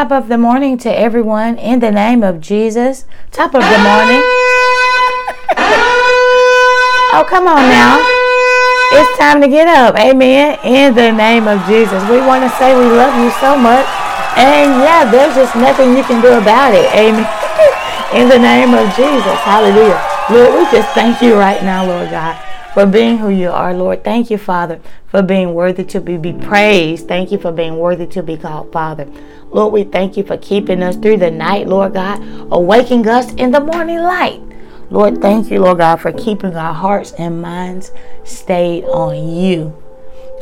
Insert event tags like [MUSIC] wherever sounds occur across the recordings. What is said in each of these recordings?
top of the morning to everyone in the name of Jesus. Top of the morning. oh, come on now. It's time to get up. Amen. In the name of Jesus. We want to say we love you so much. And yeah, there's just nothing you can do about it. Amen. [LAUGHS] In the name of Jesus. Hallelujah. Lord, we just thank you right now, Lord God for being who you are, Lord. Thank you, Father, for being worthy to be, be praised. Thank you for being worthy to be called Father. Lord, we thank you for keeping us through the night, Lord God, awaking us in the morning light. Lord, thank you, Lord God, for keeping our hearts and minds stayed on you.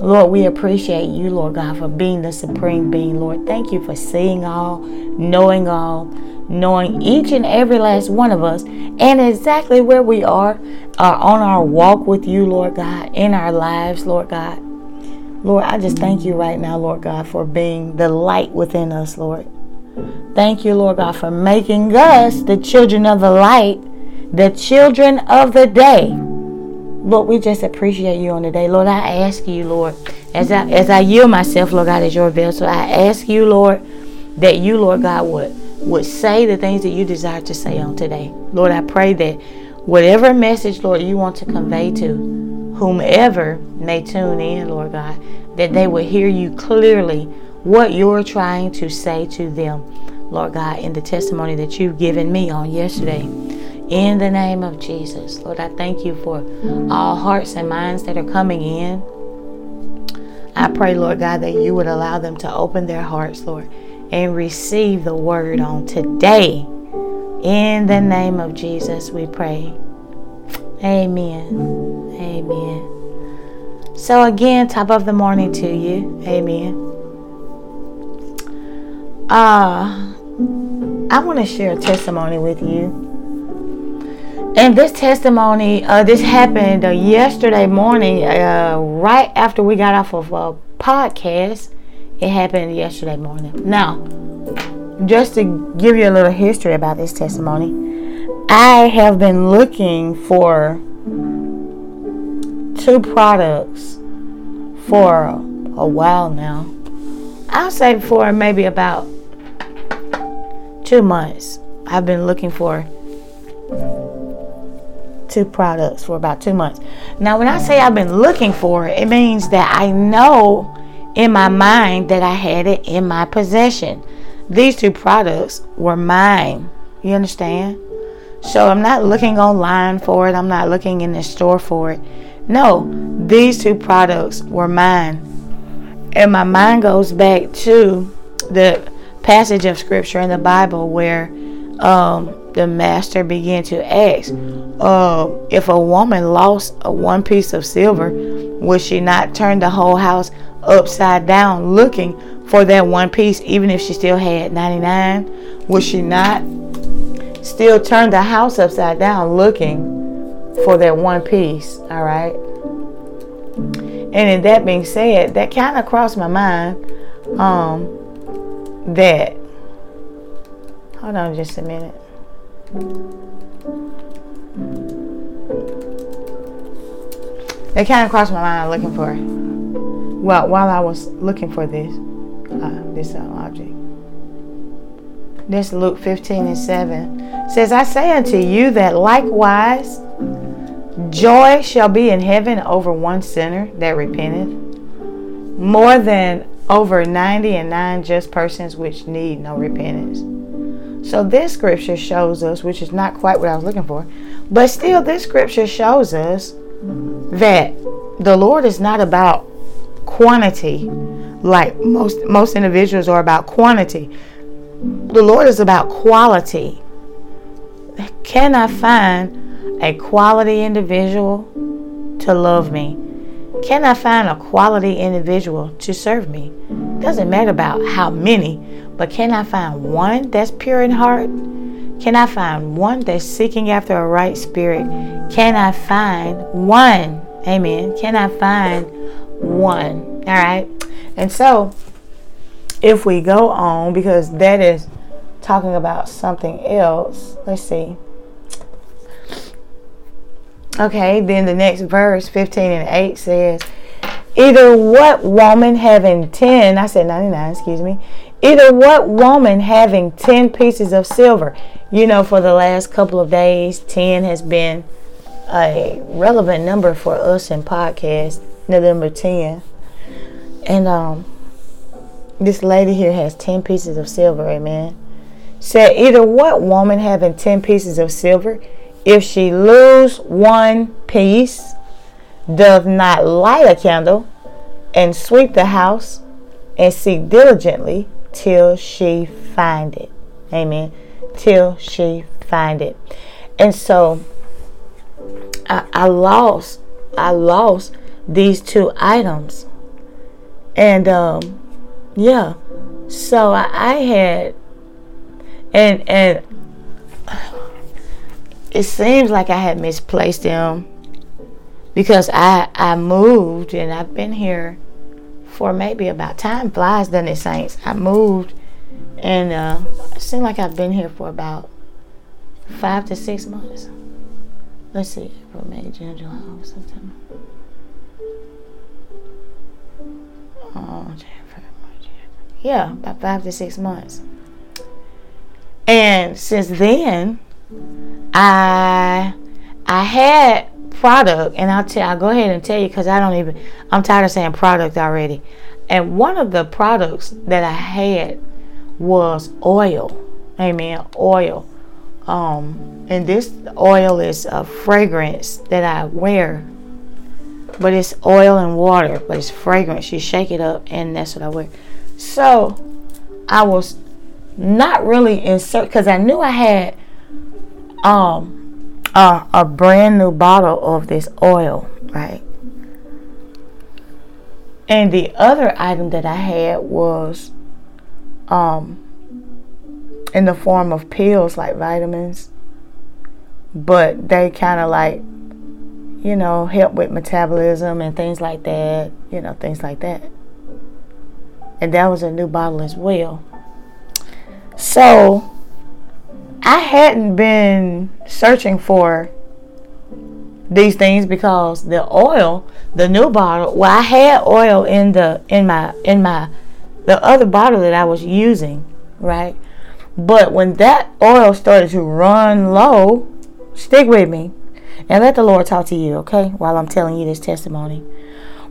Lord, we appreciate you, Lord God, for being the supreme being. Lord, thank you for seeing all, knowing all, knowing each and every last one of us and exactly where we are uh, on our walk with you, Lord God, in our lives, Lord God. Lord, I just thank you right now, Lord God, for being the light within us, Lord. Thank you, Lord God, for making us the children of the light, the children of the day. Lord, we just appreciate you on the day. Lord, I ask you, Lord, as I as I yield myself, Lord God, as your vessel, I ask you, Lord, that you, Lord God, would would say the things that you desire to say on today. Lord, I pray that whatever message, Lord, you want to convey to whomever may tune in, Lord God, that they will hear you clearly what you're trying to say to them, Lord God, in the testimony that you've given me on yesterday. In the name of Jesus, Lord, I thank you for all hearts and minds that are coming in. I pray, Lord God, that you would allow them to open their hearts, Lord, and receive the word on today. In the name of Jesus, we pray. Amen. Amen. So, again, top of the morning to you. Amen. Uh, I want to share a testimony with you. And this testimony, uh, this happened uh, yesterday morning, uh, right after we got off of a podcast. It happened yesterday morning. Now, just to give you a little history about this testimony, I have been looking for two products for a while now. I'll say for maybe about two months. I've been looking for two products for about two months. Now, when I say I've been looking for it, it means that I know in my mind that I had it in my possession. These two products were mine. You understand? So I'm not looking online for it, I'm not looking in the store for it. No, these two products were mine. And my mind goes back to the passage of scripture in the Bible where um, the master began to ask uh, if a woman lost one piece of silver, would she not turn the whole house upside down looking for that one piece, even if she still had 99? Would she not still turn the house upside down looking for that one piece? All right. And in that being said, that kind of crossed my mind um, that, hold on just a minute. It kind of crossed my mind looking for well, while I was looking for this, uh, this uh, object. This Luke 15 and 7 says, I say unto you that likewise joy shall be in heaven over one sinner that repenteth, more than over 90 and 9 just persons which need no repentance. So this scripture shows us, which is not quite what I was looking for, but still this scripture shows us that the Lord is not about quantity like most most individuals are about quantity. The Lord is about quality. Can I find a quality individual to love me? Can I find a quality individual to serve me? Doesn't matter about how many, but can I find one that's pure in heart? Can I find one that's seeking after a right spirit? Can I find one? Amen. Can I find one. All right. And so, if we go on, because that is talking about something else, let's see. Okay, then the next verse, 15 and 8 says, Either what woman having 10, I said 99, excuse me, Either what woman having 10 pieces of silver? You know, for the last couple of days, 10 has been a relevant number for us in podcast, November 10. And um, this lady here has 10 pieces of silver, amen. Said, either what woman having 10 pieces of silver, if she lose one piece, doth not light a candle and sweep the house and seek diligently till she find it. Amen. Till she find it. And so I, I lost I lost these two items. And um yeah. So I, had and and it seems like I had misplaced them because I I moved and I've been here for maybe about time flies, doesn't it, Saints? I moved, and uh, it seemed like I've been here for about five to six months. Let's see, April, May, June, July, August, September. Oh, yeah, about five to six months. And since then, I I had product, and I'll tell, I'll go ahead and tell you because I don't even, I'm tired of saying product already. And one of the products that I had was oil. Amen. Oil. Um, and this oil is a fragrance that I wear, but it's oil and water, but it's fragrance. You shake it up, and that's what I wear. So I was not really insert because I knew I had um uh, a brand new bottle of this oil, right? And the other item that I had was um, in the form of pills like vitamins, but they kind of like, you know, help with metabolism and things like that, you know, things like that. And that was a new bottle as well. So, I hadn't been searching for these things because the oil, the new bottle, well, I had oil in the in my in my the other bottle that I was using, right? But when that oil started to run low, stick with me and let the Lord talk to you, okay? While I'm telling you this testimony.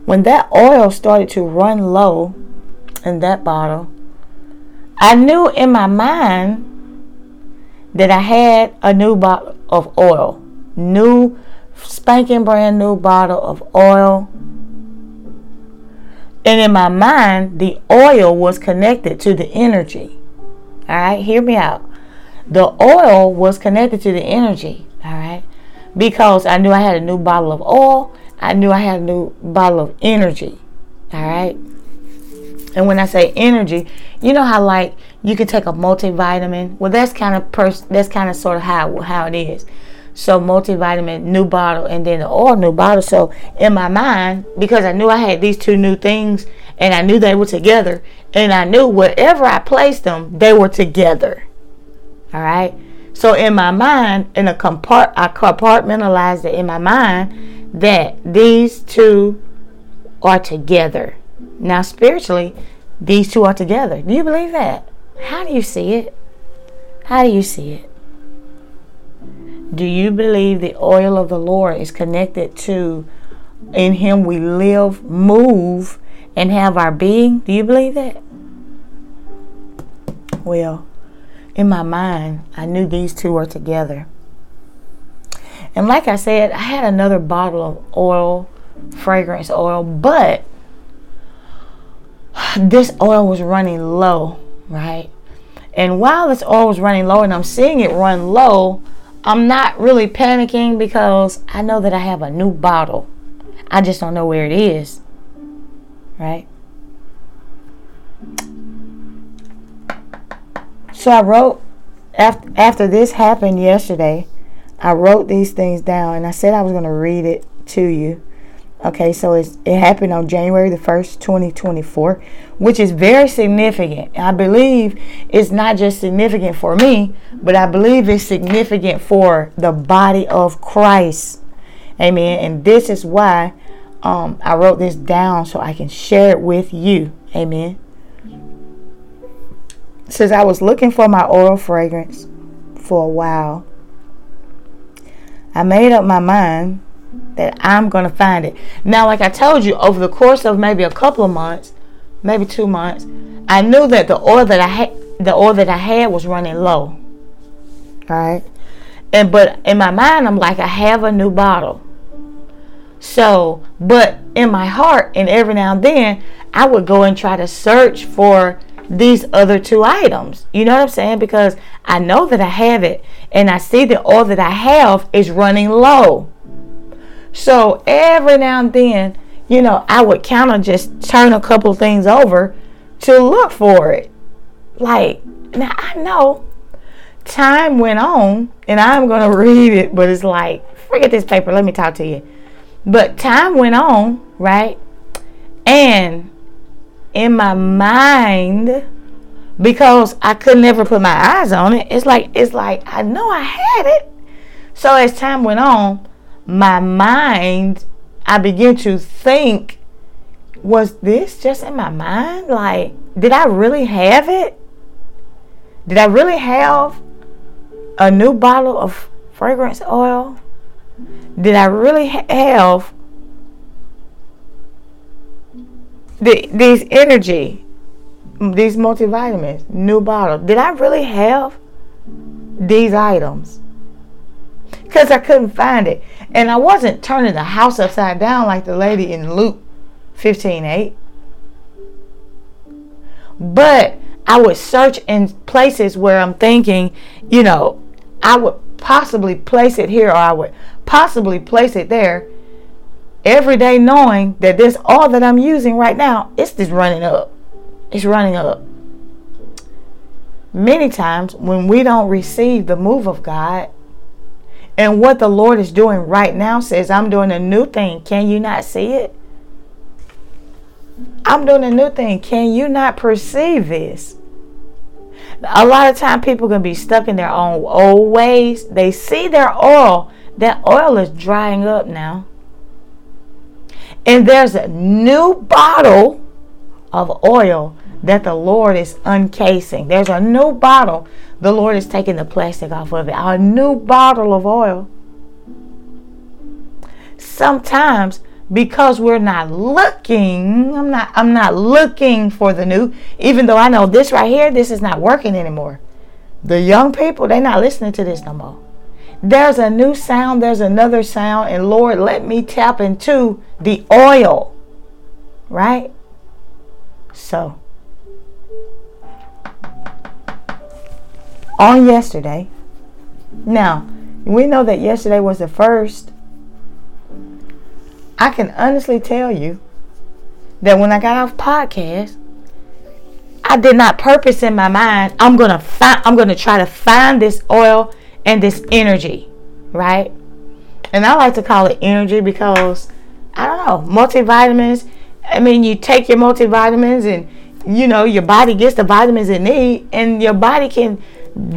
When that oil started to run low in that bottle, I knew in my mind that I had a new bottle of oil, new spanking brand new bottle of oil. And in my mind, the oil was connected to the energy. All right, hear me out. The oil was connected to the energy. All right, because I knew I had a new bottle of oil. I knew I had a new bottle of energy. All right. And when I say energy, you know how like you can take a multivitamin. Well, that's kind of pers- that's kind of sort of how how it is. So multivitamin, new bottle, and then the oil new bottle. So in my mind, because I knew I had these two new things, and I knew they were together, and I knew wherever I placed them, they were together. All right. So in my mind, in a compart, I compartmentalized it in my mind that these two are together. Now spiritually, these two are together. Do you believe that? How do you see it? How do you see it? Do you believe the oil of the Lord is connected to in Him we live, move, and have our being? Do you believe that? Well, in my mind, I knew these two were together. And like I said, I had another bottle of oil, fragrance oil, but this oil was running low, right? And while this oil was running low and I'm seeing it run low, I'm not really panicking because I know that I have a new bottle. I just don't know where it is. Right? So I wrote after after this happened yesterday, I wrote these things down and I said I was going to read it to you. Okay, so it happened on January the 1st, 2024, which is very significant. I believe it's not just significant for me, but I believe it's significant for the body of Christ. Amen. And this is why um, I wrote this down so I can share it with you. Amen. since I was looking for my oil fragrance for a while, I made up my mind that I'm going to find it. Now, like I told you, over the course of maybe a couple of months, maybe two months, I knew that the oil that I had, the oil that I had was running low. Right? And but in my mind, I'm like, I have a new bottle. So, but in my heart, and every now and then, I would go and try to search for these other two items. You know what I'm saying? Because I know that I have it, and I see that all that I have is running low. So every now and then, you know, I would kind of just turn a couple things over to look for it. Like, now I know time went on, and I'm going to read it, but it's like, forget this paper, let me talk to you. But time went on, right? And in my mind, because I could never put my eyes on it, it's like it's like I know I had it. So as time went on, my mind, I began to think, was this just in my mind? Like, did I really have it? Did I really have a new bottle of fragrance oil? Did I really have the, these energy, these multivitamins, new bottle? Did I really have these items? Because I couldn't find it. And I wasn't turning the house upside down like the lady in Luke 15 8. But I would search in places where I'm thinking, you know, I would possibly place it here or I would possibly place it there every day knowing that this all that I'm using right now it's just running up. It's running up. Many times when we don't receive the move of God and what the Lord is doing right now says I'm doing a new thing. Can you not see it? I'm doing a new thing. Can you not perceive this? A lot of time people can be stuck in their own old ways. They see their oil. That oil is drying up now. And there's a new bottle of oil that the Lord is uncasing. There's a new bottle. The Lord is taking the plastic off of it. A new bottle of oil. Sometimes because we're not looking i'm not i'm not looking for the new even though i know this right here this is not working anymore the young people they're not listening to this no more there's a new sound there's another sound and lord let me tap into the oil right so on yesterday now we know that yesterday was the first I can honestly tell you that when I got off podcast, I did not purpose in my mind. I'm gonna find. I'm gonna try to find this oil and this energy, right? And I like to call it energy because I don't know multivitamins. I mean, you take your multivitamins and you know your body gets the vitamins it needs, and your body can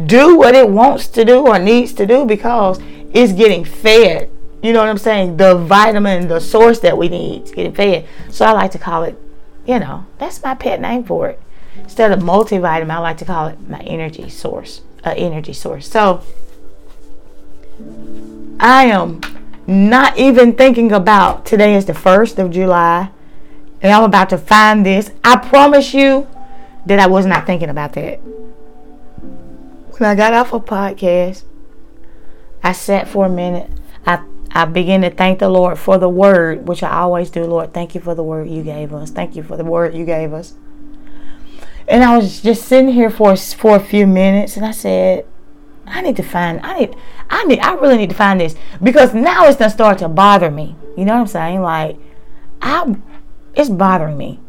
do what it wants to do or needs to do because it's getting fed you know what I'm saying? The vitamin, the source that we need to get fed. So I like to call it, you know, that's my pet name for it. Instead of multivitamin, I like to call it my energy source, uh, energy source. So I am not even thinking about today is the 1st of July and I'm about to find this. I promise you that I was not thinking about that. When I got off a podcast, I sat for a minute. I I begin to thank the Lord for the word, which I always do. Lord, thank you for the word you gave us. Thank you for the word you gave us. And I was just sitting here for for a few minutes, and I said, I need to find. I need. I need. I really need to find this because now it's gonna start to bother me. You know what I'm saying? Like, I, it's bothering me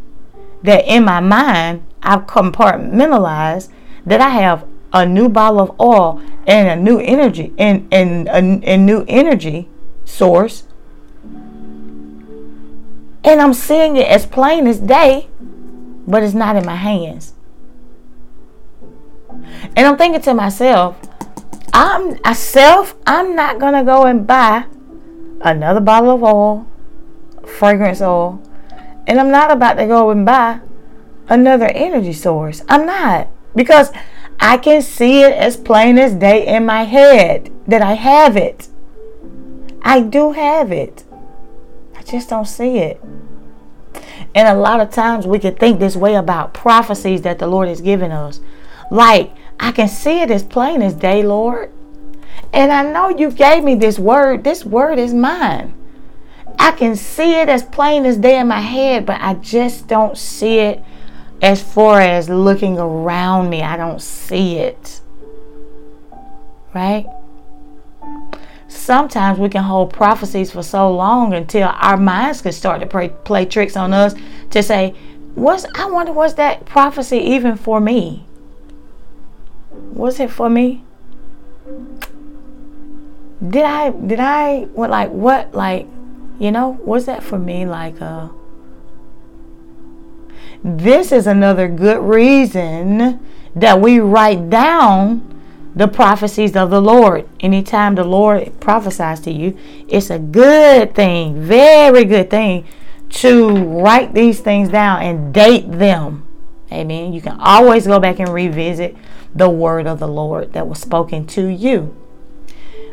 that in my mind I've compartmentalized that I have a new bottle of oil and a new energy and and a, a new energy source. And I'm seeing it as plain as day, but it's not in my hands. And I'm thinking to myself, I'm a self, I'm not gonna go and buy another bottle of oil, fragrance oil, and I'm not about to go and buy another energy source. I'm not. Because I can see it as plain as day in my head that I have it. I do have it. I just don't see it. And a lot of times we can think this way about prophecies that the Lord has given us. Like, I can see it as plain as day, Lord. And I know you gave me this word. This word is mine. I can see it as plain as day in my head, but I just don't see it as far as looking around me. I don't see it. Right? Sometimes we can hold prophecies for so long until our minds can start to play, play tricks on us to say, "What's I wonder was that prophecy even for me? Was it for me? Did I did I what like what like you know, was that for me like uh this is another good reason that we write down the prophecies of the Lord. Anytime the Lord prophesies to you, it's a good thing, very good thing to write these things down and date them. Amen. You can always go back and revisit the word of the Lord that was spoken to you.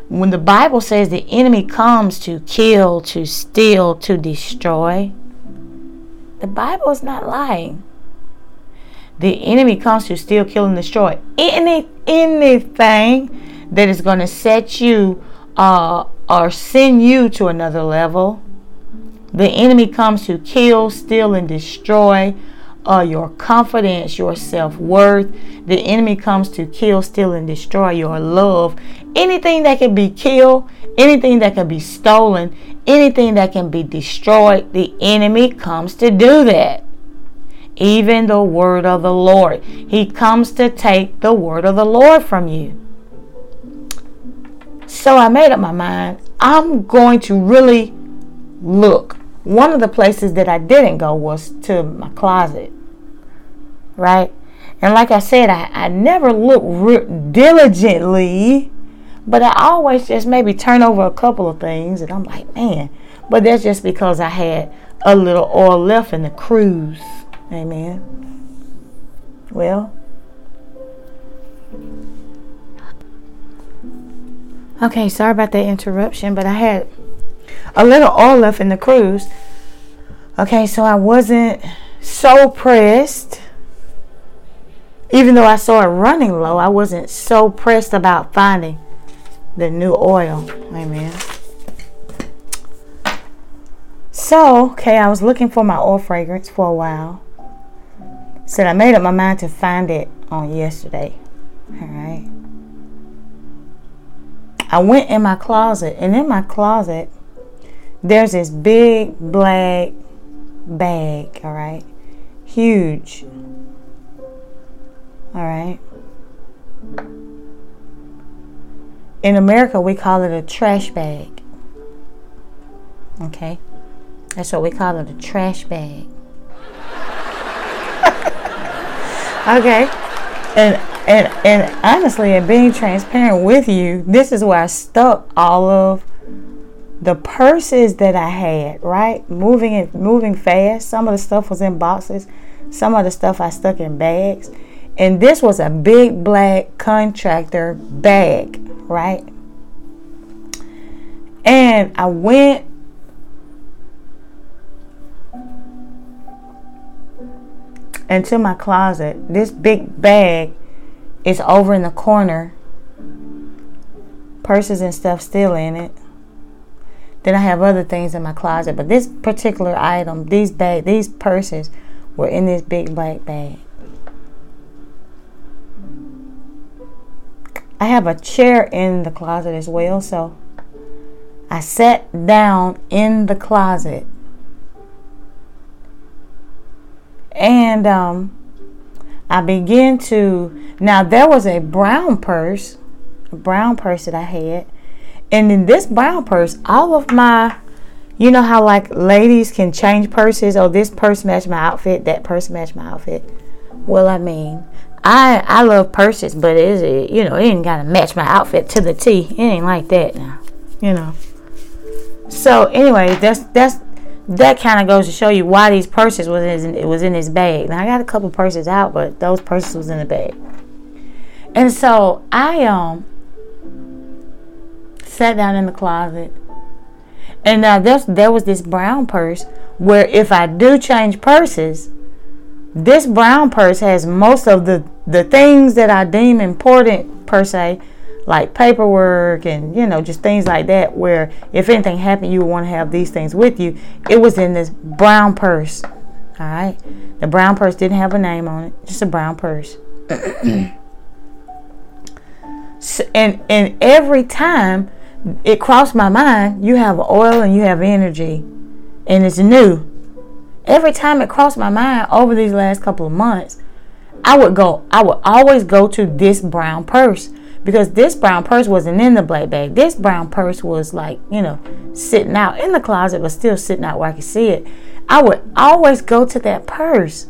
When the Bible says the enemy comes to kill, to steal, to destroy, the Bible is not lying. The enemy comes to steal, kill, and destroy. Any anything that is going to set you uh, or send you to another level. The enemy comes to kill, steal, and destroy uh, your confidence, your self worth. The enemy comes to kill, steal, and destroy your love. Anything that can be killed, anything that can be stolen, anything that can be destroyed, the enemy comes to do that. Even the word of the Lord. He comes to take the word of the Lord from you. So I made up my mind. I'm going to really look. One of the places that I didn't go was to my closet. Right? And like I said, I, I never looked re- diligently but I always just maybe turn over a couple of things and I'm like, man. But that's just because I had a little oil left in the cruse. Amen. Well, okay, sorry about that interruption, but I had a little oil left in the cruse. Okay, so I wasn't so pressed. Even though I saw it running low, I wasn't so pressed about finding the new oil. Amen. So, okay, I was looking for my oil fragrance for a while. Said I made up my mind to find it on yesterday. All right. I went in my closet, and in my closet, there's this big black bag. All right. Huge. All right. In America, we call it a trash bag. Okay? That's what we call it a trash bag. [LAUGHS] okay? And and and honestly, and being transparent with you, this is where I stuck all of the purses that I had, right? Moving it moving fast. Some of the stuff was in boxes, some of the stuff I stuck in bags. And this was a big black contractor bag right? And I went into my closet. This big bag is over in the corner. Purses and stuff still in it. Then I have other things in my closet, but this particular item, these bag, these purses were in this big black bag. I have a chair in the closet as well, so I sat down in the closet. And um, I began to. Now, there was a brown purse, a brown purse that I had. And in this brown purse, all of my, you know how like ladies can change purses? Oh, this purse matched my outfit, that purse matched my outfit. Well, I mean, I I love purses, but it is you know it ain't gotta match my outfit to the T. It ain't like that now, you know. So anyway, that's that's that kind of goes to show you why these purses was in it was in his bag. Now I got a couple purses out, but those purses was in the bag. And so I um sat down in the closet. And now there, there was this brown purse where if I do change purses, this brown purse has most of the, the things that I deem important per se, like paperwork and you know just things like that. Where if anything happened, you would want to have these things with you. It was in this brown purse. All right, the brown purse didn't have a name on it, just a brown purse. [CLEARS THROAT] so, and and every time it crossed my mind, you have oil and you have energy, and it's new. Every time it crossed my mind over these last couple of months, I would go, I would always go to this brown purse because this brown purse wasn't in the black bag. This brown purse was like, you know, sitting out in the closet, but still sitting out where I could see it. I would always go to that purse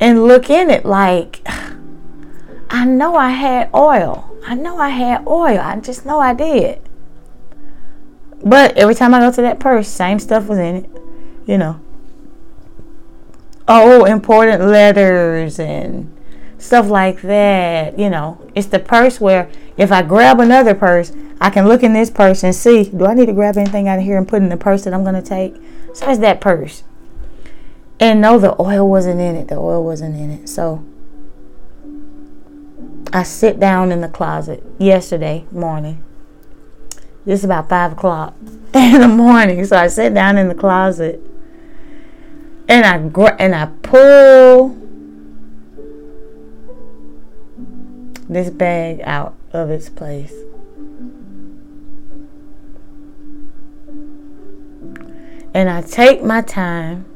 and look in it like, [SIGHS] I know I had oil. I know I had oil. I just know I did. But every time I go to that purse, same stuff was in it, you know. Oh, important letters and stuff like that. You know, it's the purse where if I grab another purse, I can look in this purse and see do I need to grab anything out of here and put in the purse that I'm going to take? So it's that purse. And no, the oil wasn't in it. The oil wasn't in it. So I sit down in the closet yesterday morning this is about five o'clock [LAUGHS] in the morning. So I sit down in the closet and I and I pull this bag out of its place. And I take my time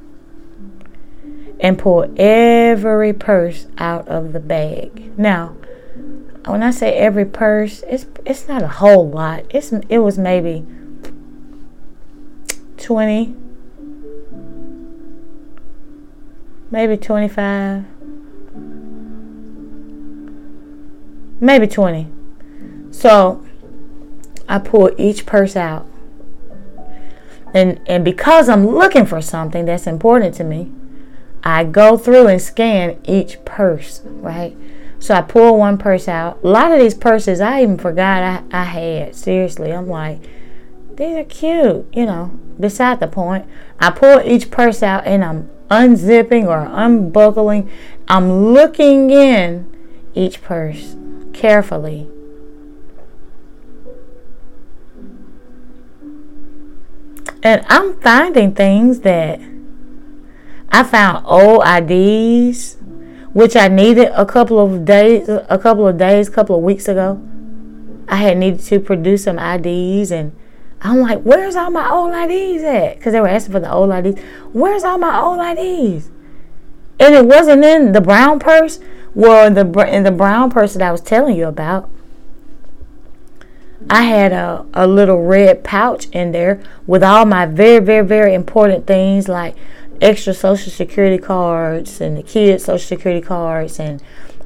and pull every purse out of the bag. Now, when I say every purse, it's it's not a whole lot. It's it was maybe 20 maybe 25 maybe 20 so i pull each purse out and and because i'm looking for something that's important to me i go through and scan each purse right so I pull one purse out. A lot of these purses I even forgot I, I had. Seriously, I'm like, these are cute, you know. Beside the point, I pull each purse out and I'm unzipping or unbuckling. I'm looking in each purse carefully. And I'm finding things that I found old IDs which I needed a couple of days, a couple of days, couple of weeks ago. I had needed to produce some IDs, and I'm like, "Where's all my old IDs at?" Because they were asking for the old IDs. Where's all my old IDs? And it wasn't in the brown purse. Well, the in the brown purse that I was telling you about, I had a, a little red pouch in there with all my very, very, very important things like extra social security cards and the kids social security cards and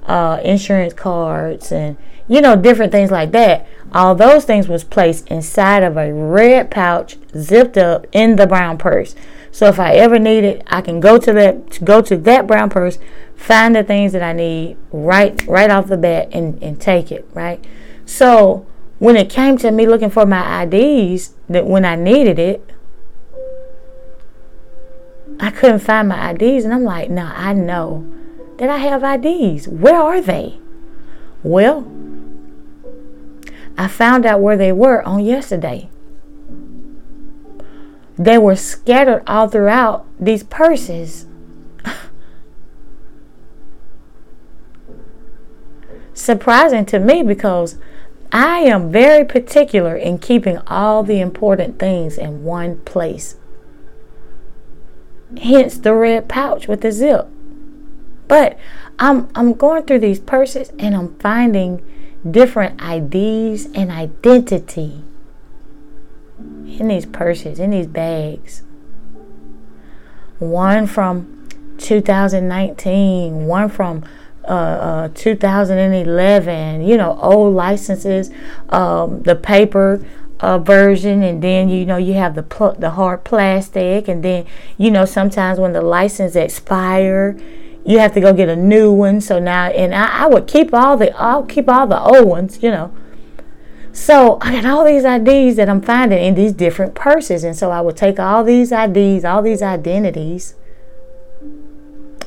uh, insurance cards and you know different things like that. All those things was placed inside of a red pouch zipped up in the brown purse so if i ever need it i can go to that go to that brown purse find the things that i need right right off the bat and, and take it right so when it came to me looking for my ids that when i needed it I couldn't find my IDs, and I'm like, no, I know that I have IDs. Where are they? Well, I found out where they were on yesterday. They were scattered all throughout these purses. Surprising to me because I am very particular in keeping all the important things in one place hence the red pouch with the zip. But I'm I'm going through these purses and I'm finding different IDs and identity in these purses, in these bags. One from 2019, one from uh, uh, 2011, you know, old licenses, um, the paper uh, version, and then you know you have the pl- the hard plastic, and then you know sometimes when the license expire, you have to go get a new one. So now, and I, I would keep all the, I'll keep all the old ones, you know. So I got all these IDs that I'm finding in these different purses. And so I would take all these IDs, all these identities,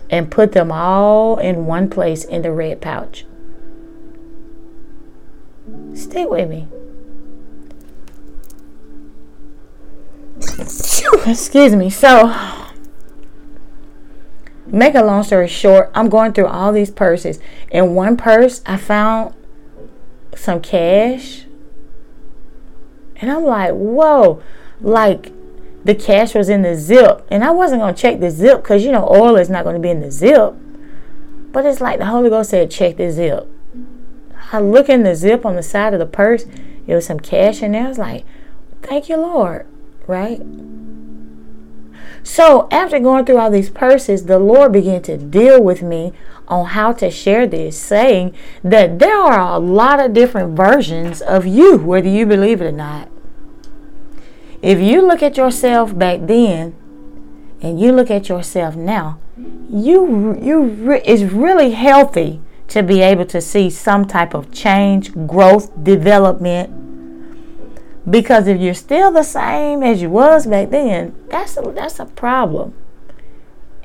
and put them all in one place in the red pouch. Stay with me. [LAUGHS] Excuse me. So, make a long story short, I'm going through all these purses. In one purse, I found some cash. And I'm like, whoa, like the cash was in the zip. And I wasn't going to check the zip because, you know, oil is not going to be in the zip. But it's like the Holy Ghost said, check the zip. I look in the zip on the side of the purse. It was some cash in there. I was like, thank you, Lord. Right? So after going through all these purses, the Lord began to deal with me on how to share this, saying that there are a lot of different versions of you, whether you believe it or not. If you look at yourself back then and you look at yourself now, you you it's really healthy to be able to see some type of change, growth, development. Because if you're still the same as you was back then, that's a, that's a problem.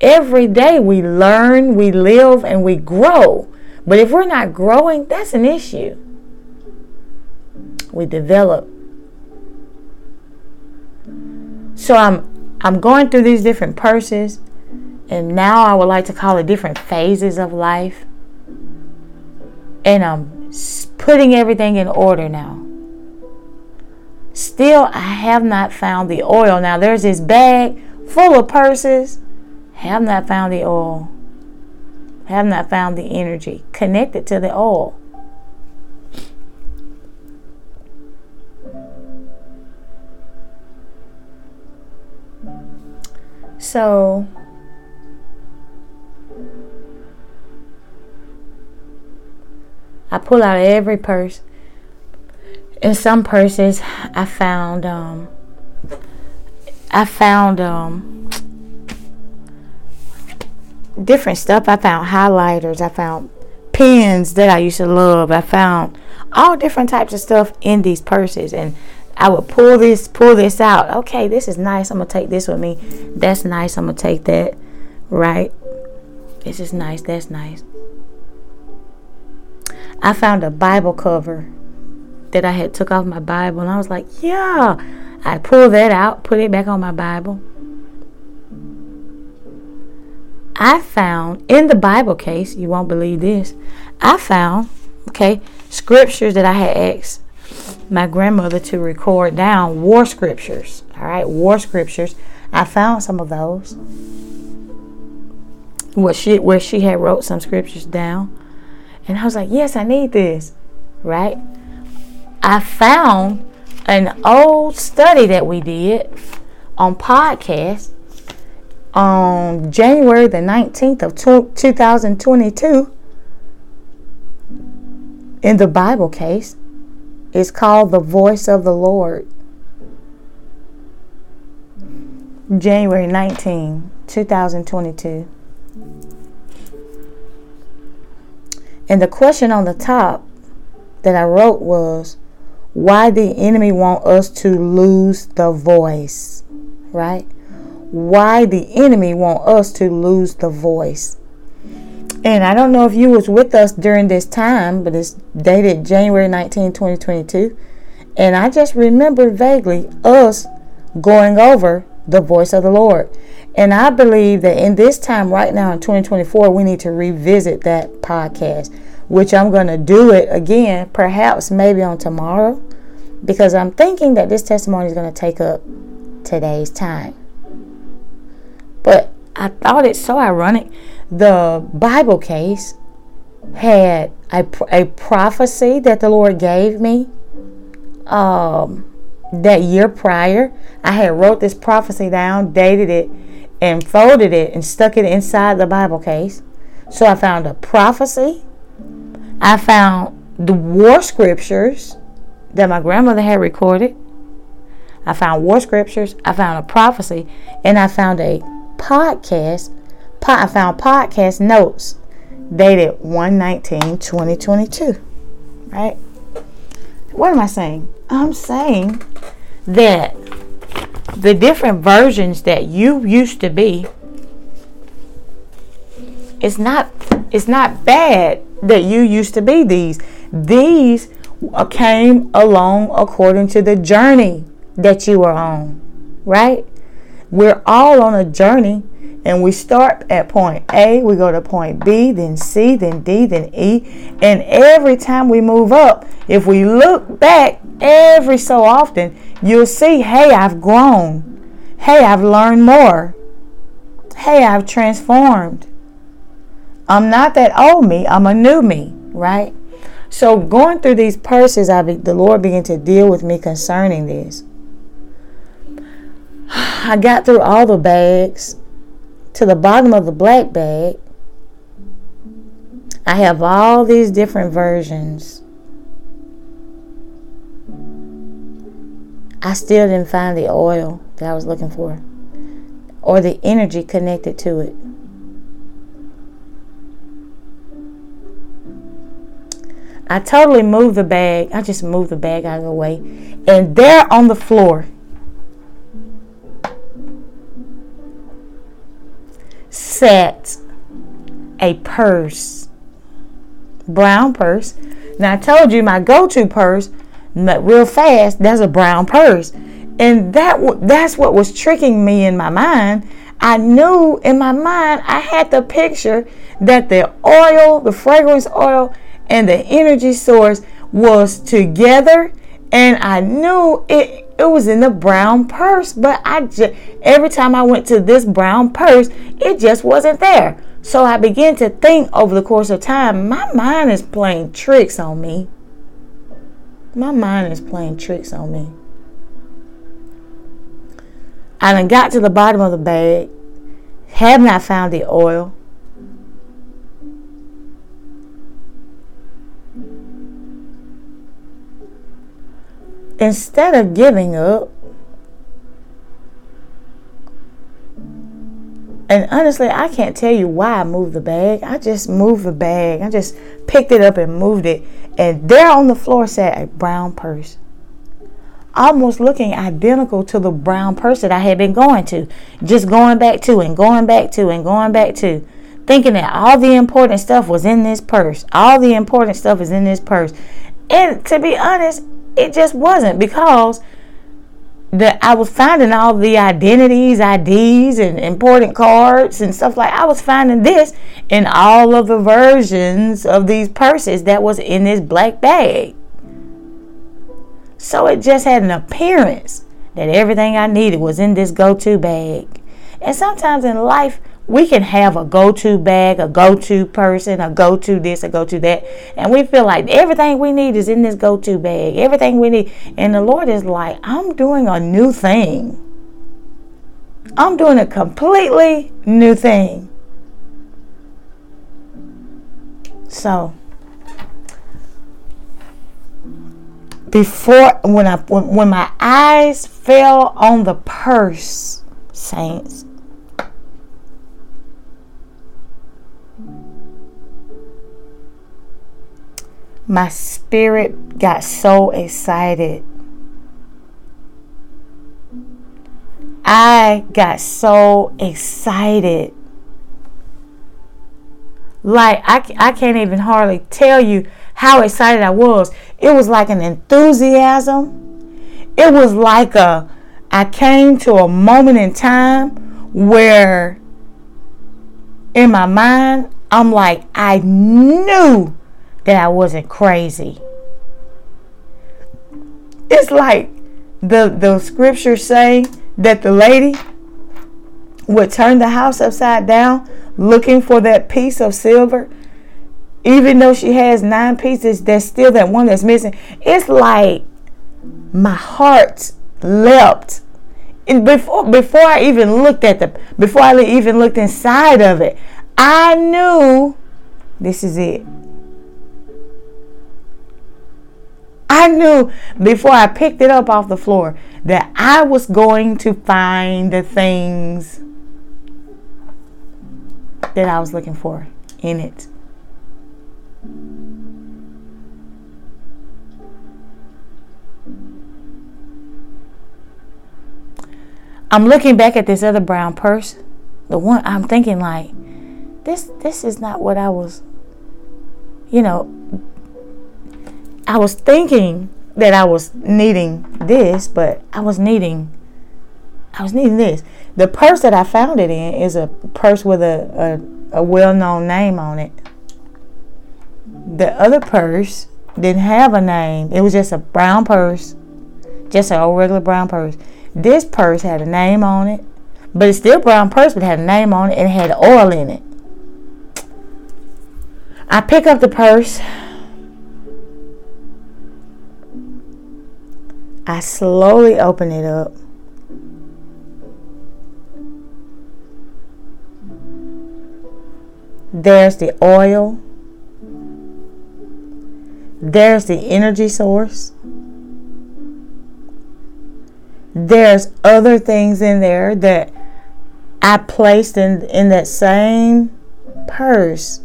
Every day we learn, we live, and we grow. But if we're not growing, that's an issue. We develop. So I'm I'm going through these different purses, and now I would like to call it different phases of life and I'm putting everything in order now. Still, I have not found the oil. Now, there's this bag full of purses. Have not found the oil. Have not found the energy connected to the oil. So, I pull out every purse. In some purses, I found um, I found um, different stuff. I found highlighters. I found pens that I used to love. I found all different types of stuff in these purses, and I would pull this, pull this out. Okay, this is nice. I'm gonna take this with me. That's nice. I'm gonna take that. Right. This is nice. That's nice. I found a Bible cover that I had took off my Bible and I was like, yeah. I pulled that out, put it back on my Bible. I found in the Bible case, you won't believe this, I found, okay, scriptures that I had asked my grandmother to record down, war scriptures. All right, war scriptures. I found some of those. What she where she had wrote some scriptures down. And I was like, yes, I need this, right? I found an old study that we did on podcast on January the 19th of 2022 in the Bible case. It's called The Voice of the Lord. January 19, 2022. And the question on the top that I wrote was why the enemy want us to lose the voice, right? Why the enemy want us to lose the voice. And I don't know if you was with us during this time, but it's dated January 19, 2022. And I just remember vaguely us going over the voice of the Lord. And I believe that in this time right now in 2024, we need to revisit that podcast, which I'm going to do it again, perhaps maybe on tomorrow, because I'm thinking that this testimony is going to take up today's time. But I thought it's so ironic. The Bible case had a, a prophecy that the Lord gave me um, that year prior. I had wrote this prophecy down, dated it, and folded it and stuck it inside the Bible case. So I found a prophecy. I found the war scriptures that my grandmother had recorded. I found war scriptures. I found a prophecy. And I found a podcast I found podcast notes dated 119 2022. Right? What am I saying? I'm saying that the different versions that you used to be it's not it's not bad that you used to be these these came along according to the journey that you were on right we're all on a journey and we start at point A, we go to point B, then C, then D, then E. And every time we move up, if we look back every so often, you'll see, hey, I've grown. Hey, I've learned more. Hey, I've transformed. I'm not that old me, I'm a new me, right? So going through these purses, I be, the Lord began to deal with me concerning this. [SIGHS] I got through all the bags to the bottom of the black bag. I have all these different versions. I still didn't find the oil that I was looking for or the energy connected to it. I totally moved the bag. I just moved the bag out of the way. And there on the floor sat a purse, brown purse. Now I told you my go-to purse, but real fast. That's a brown purse, and that that's what was tricking me in my mind. I knew in my mind I had the picture that the oil, the fragrance oil, and the energy source was together, and I knew it it was in the brown purse, but I just every time I went to this brown purse, it just wasn't there. So I began to think over the course of time, my mind is playing tricks on me. My mind is playing tricks on me. I then got to the bottom of the bag, have not found the oil. Instead of giving up, and honestly, I can't tell you why I moved the bag. I just moved the bag. I just picked it up and moved it. And there on the floor sat a brown purse. Almost looking identical to the brown purse that I had been going to. Just going back to and going back to and going back to. Thinking that all the important stuff was in this purse. All the important stuff is in this purse. And to be honest, it just wasn't because that I was finding all the identities, IDs, and important cards and stuff like. I was finding this in all of the versions of these purses that was in this black bag. So it just had an appearance that everything I needed was in this go-to bag. And sometimes in life, we can have a go-to bag, a go-to person, a go-to this, a go-to that, and we feel like everything we need is in this go-to bag. Everything we need, and the Lord is like, I'm doing a new thing. I'm doing a completely new thing. So before when I when, when my eyes fell on the purse, saints, my spirit got so excited. I got so excited. Like, I, I can't even hardly tell you how excited I was. It was like an enthusiasm. It was like a, I came to a moment in time where in my mind, I'm like, I knew that I wasn't crazy. It's like the the scriptures say that the lady would turn the house upside down looking for that piece of silver. Even though she has nine pieces, there's still that one that's missing. It's like my heart leapt. And before before I even looked at the before I even looked inside of it, I knew this is it. I knew before I picked it up off the floor that I was going to find the things that I was looking for in it. I'm looking back at this other brown purse. The one I'm thinking like this this is not what I was you know I was thinking that I was needing this, but I was needing I was needing this. The purse that I found it in is a purse with a, a, a well known name on it. The other purse didn't have a name. It was just a brown purse. Just an old regular brown purse. This purse had a name on it, but it's still a brown purse, but it had a name on it and it had oil in it. I pick up the purse. I slowly open it up. There's the oil. There's the energy source. There's other things in there that I placed in, in that same purse.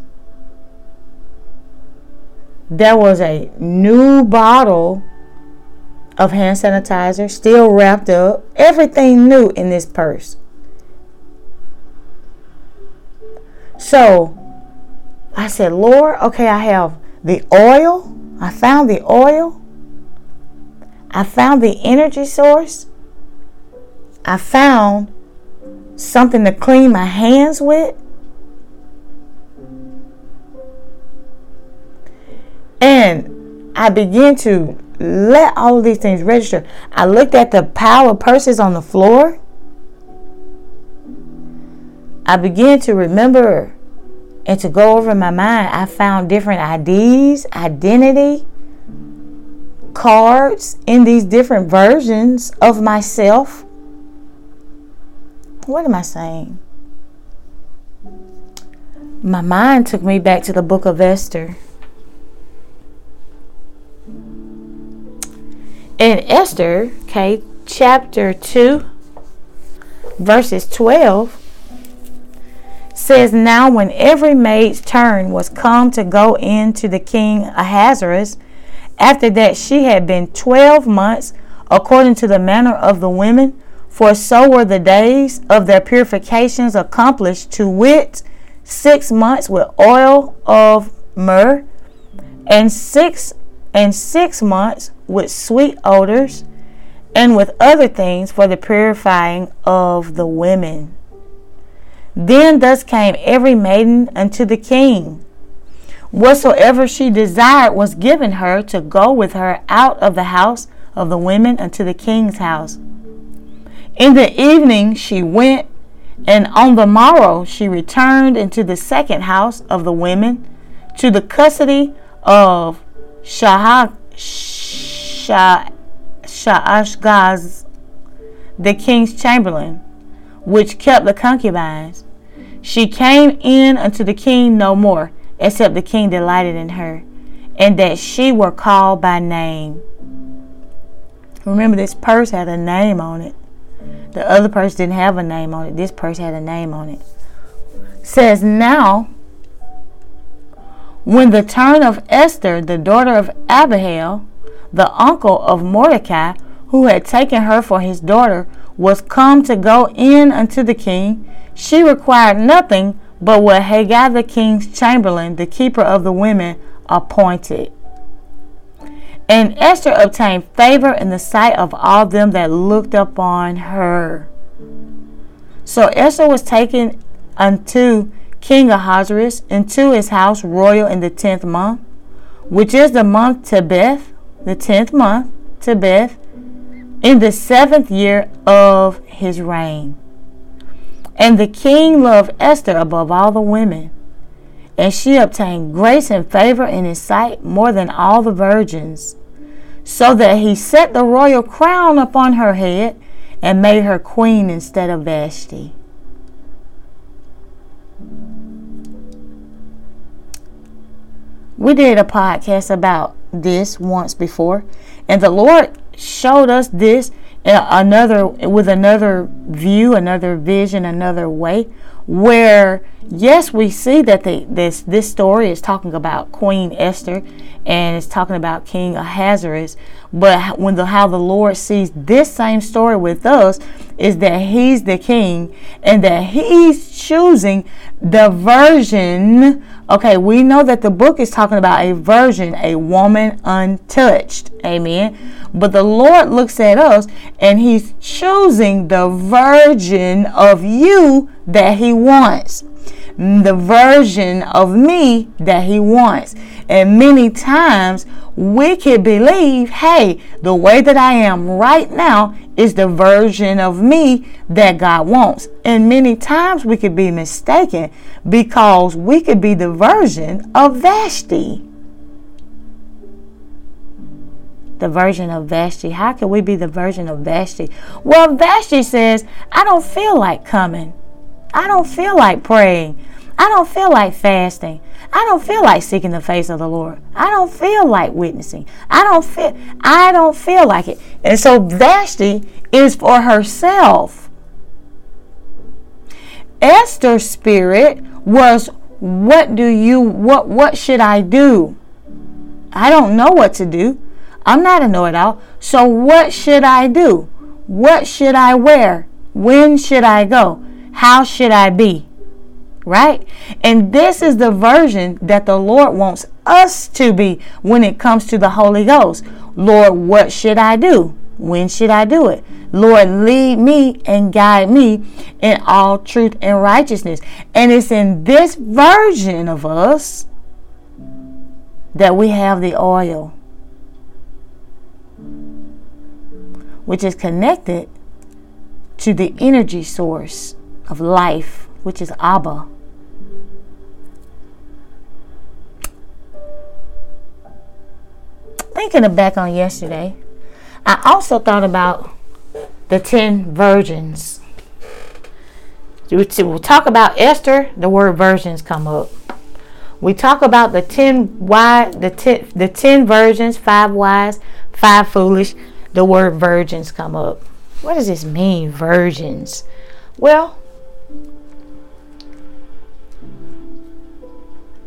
There was a new bottle of hand sanitizer, still wrapped up. Everything new in this purse. So I said, Lord, okay, I have the oil. I found the oil. I found the energy source. I found something to clean my hands with. And I began to let all these things register. I looked at the pile of purses on the floor. I began to remember and to go over my mind. I found different IDs, identity cards in these different versions of myself. What am I saying? My mind took me back to the book of Esther. In Esther, okay, chapter 2, verses 12 says, Now when every maid's turn was come to go in to the king Ahasuerus, after that she had been 12 months, according to the manner of the women, for so were the days of their purifications accomplished, to wit, six months with oil of myrrh, and six and six months with sweet odors, and with other things for the purifying of the women. Then thus came every maiden unto the king. Whatsoever she desired was given her to go with her out of the house of the women unto the king's house. In the evening she went, and on the morrow she returned into the second house of the women to the custody of Shah, Shaashgaz, the king's chamberlain, which kept the concubines. She came in unto the king no more, except the king delighted in her, and that she were called by name. Remember, this purse had a name on it. The other purse didn't have a name on it. This purse had a name on it. Says now, when the turn of Esther, the daughter of Abihail, the uncle of Mordecai, who had taken her for his daughter, was come to go in unto the king, she required nothing but what Hegai the king's chamberlain, the keeper of the women, appointed. And Esther obtained favor in the sight of all them that looked upon her. So Esther was taken unto King Ahasuerus into his house royal in the tenth month, which is the month Tebeth, the tenth month, Tebeth, in the seventh year of his reign. And the king loved Esther above all the women, and she obtained grace and favor in his sight more than all the virgins, so that he set the royal crown upon her head and made her queen instead of Vashti. We did a podcast about this once before, and the Lord showed us this another with another view, another vision, another way where yes, we see that the, this this story is talking about Queen Esther and it's talking about King Ahasuerus. But when the how the Lord sees this same story with us is that He's the King and that He's choosing the virgin. Okay, we know that the book is talking about a virgin, a woman untouched. Amen. But the Lord looks at us and He's choosing the virgin of you that He wants the version of me that he wants. And many times we could believe, hey, the way that I am right now is the version of me that God wants. And many times we could be mistaken because we could be the version of Vashti. The version of Vashti. How can we be the version of Vashti? Well, Vashti says, I don't feel like coming. I don't feel like praying. I don't feel like fasting. I don't feel like seeking the face of the Lord. I don't feel like witnessing. I don't feel I don't feel like it. And so Vashti is for herself. Esther's spirit was what do you what what should I do? I don't know what to do. I'm not a know-it-all. So what should I do? What should I wear? When should I go? How should I be? Right? And this is the version that the Lord wants us to be when it comes to the Holy Ghost. Lord, what should I do? When should I do it? Lord, lead me and guide me in all truth and righteousness. And it's in this version of us that we have the oil, which is connected to the energy source of life, which is Abba. Thinking back on yesterday, I also thought about the ten virgins. We'll talk about Esther, the word virgins come up. We talk about the ten wise, the ten, the ten virgins, five wise, five foolish. The word virgins come up. What does this mean, virgins? Well,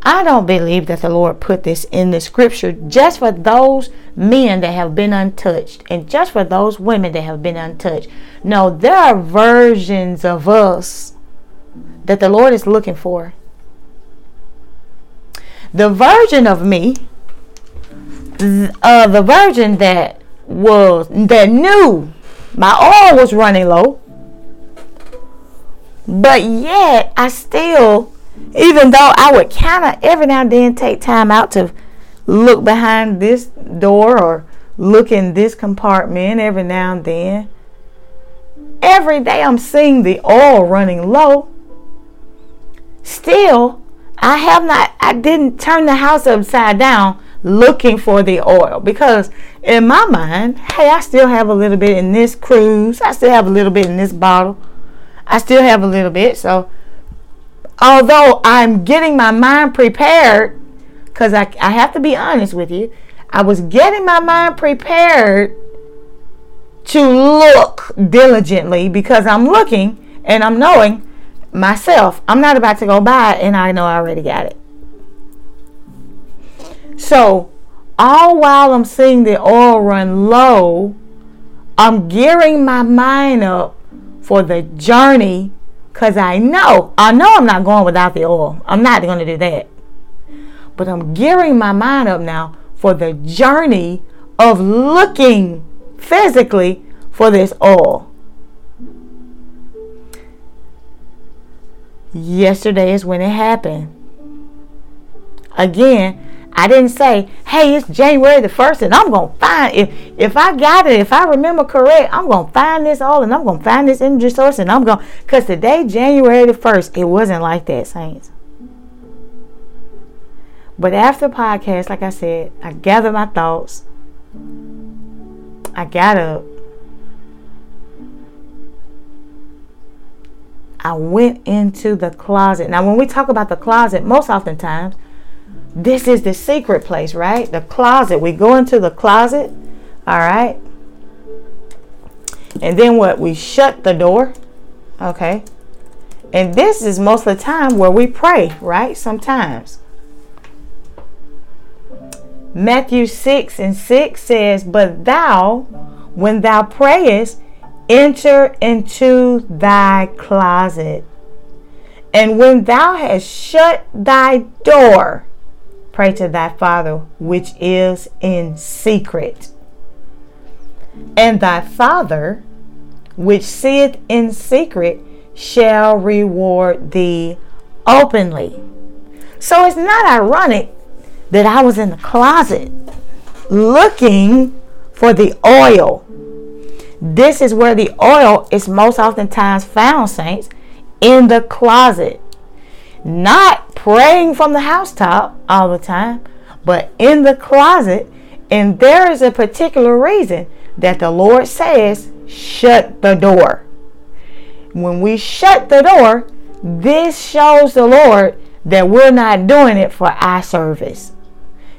I don't believe that the Lord put this in the scripture just for those men that have been untouched and just for those women that have been untouched. No, there are versions of us that the Lord is looking for. The version of me, uh, the virgin that was that knew my oil was running low, but yet I still even though I would kind of every now and then take time out to look behind this door or look in this compartment every now and then. Every day I'm seeing the oil running low. Still, I have not, I didn't turn the house upside down looking for the oil because in my mind, hey, I still have a little bit in this cruse. I still have a little bit in this bottle. I still have a little bit. So although I'm getting my mind prepared, because I, I have to be honest with you, I was getting my mind prepared to look diligently because I'm looking and I'm knowing myself. I'm not about to go buy it and I know I already got it. So, all while I'm seeing the oil run low, I'm gearing my mind up for the journey because I know, I know I'm not going without the oil. I'm not going to do that. But I'm gearing my mind up now for the journey of looking physically for this oil. Yesterday is when it happened. Again, I didn't say, hey, it's January the 1st and I'm going to find, if, if I got it, if I remember correct, I'm going to find this all and I'm going to find this energy source and I'm going, because today, January the 1st, it wasn't like that, Saints. But after the podcast, like I said, I gathered my thoughts. I got up. I went into the closet. Now, when we talk about the closet, most oftentimes, this is the secret place, right? The closet. We go into the closet, all right? And then what? We shut the door, okay? And this is most of the time where we pray, right? Sometimes. Matthew 6 and 6 says, But thou, when thou prayest, enter into thy closet. And when thou hast shut thy door, pray to thy Father which is in secret. And thy Father which seeth in secret shall reward thee openly. So it's not ironic that I was in the closet looking for the oil. This is where the oil is most oftentimes found, saints, in the closet. Not praying from the housetop all the time, but in the closet. And there is a particular reason that the Lord says, shut the door. When we shut the door, this shows the Lord that we're not doing it for our service.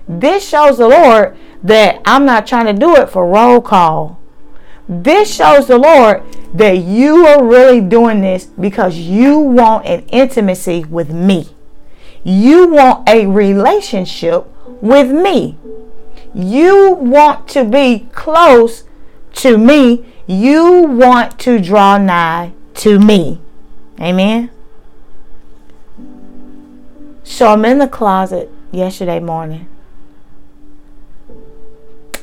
This shows the Lord that I'm not trying to do it for roll call. This shows the Lord that you are really doing this because you want an intimacy with me. You want a relationship with me. You want to be close to me. You want to draw nigh to me. Amen. So I'm in the closet yesterday morning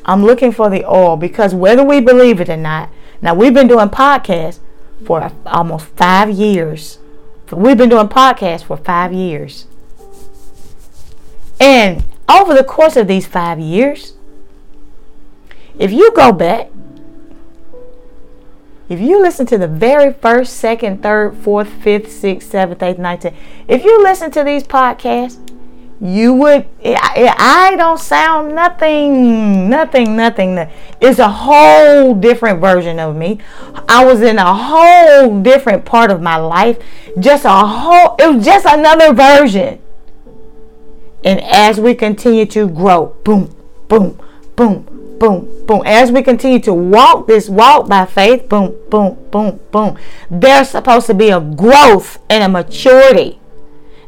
I'm looking for the oil because whether we believe it or not, now we've been doing podcasts for almost five years. We've been doing podcasts for five years. And over the course of these five years, if you go back, if you listen to the very first, second, third, fourth, fifth, sixth, seventh, eighth, ninth, tenth, if you listen to these podcasts, you would I don't sound nothing nothing nothing. It's a whole different version of me. I was in a whole different part of my life. Just a whole it was just another version. And as we continue to grow boom boom boom boom boom. As we continue to walk this walk by faith boom boom boom boom. There's supposed to be a growth and a maturity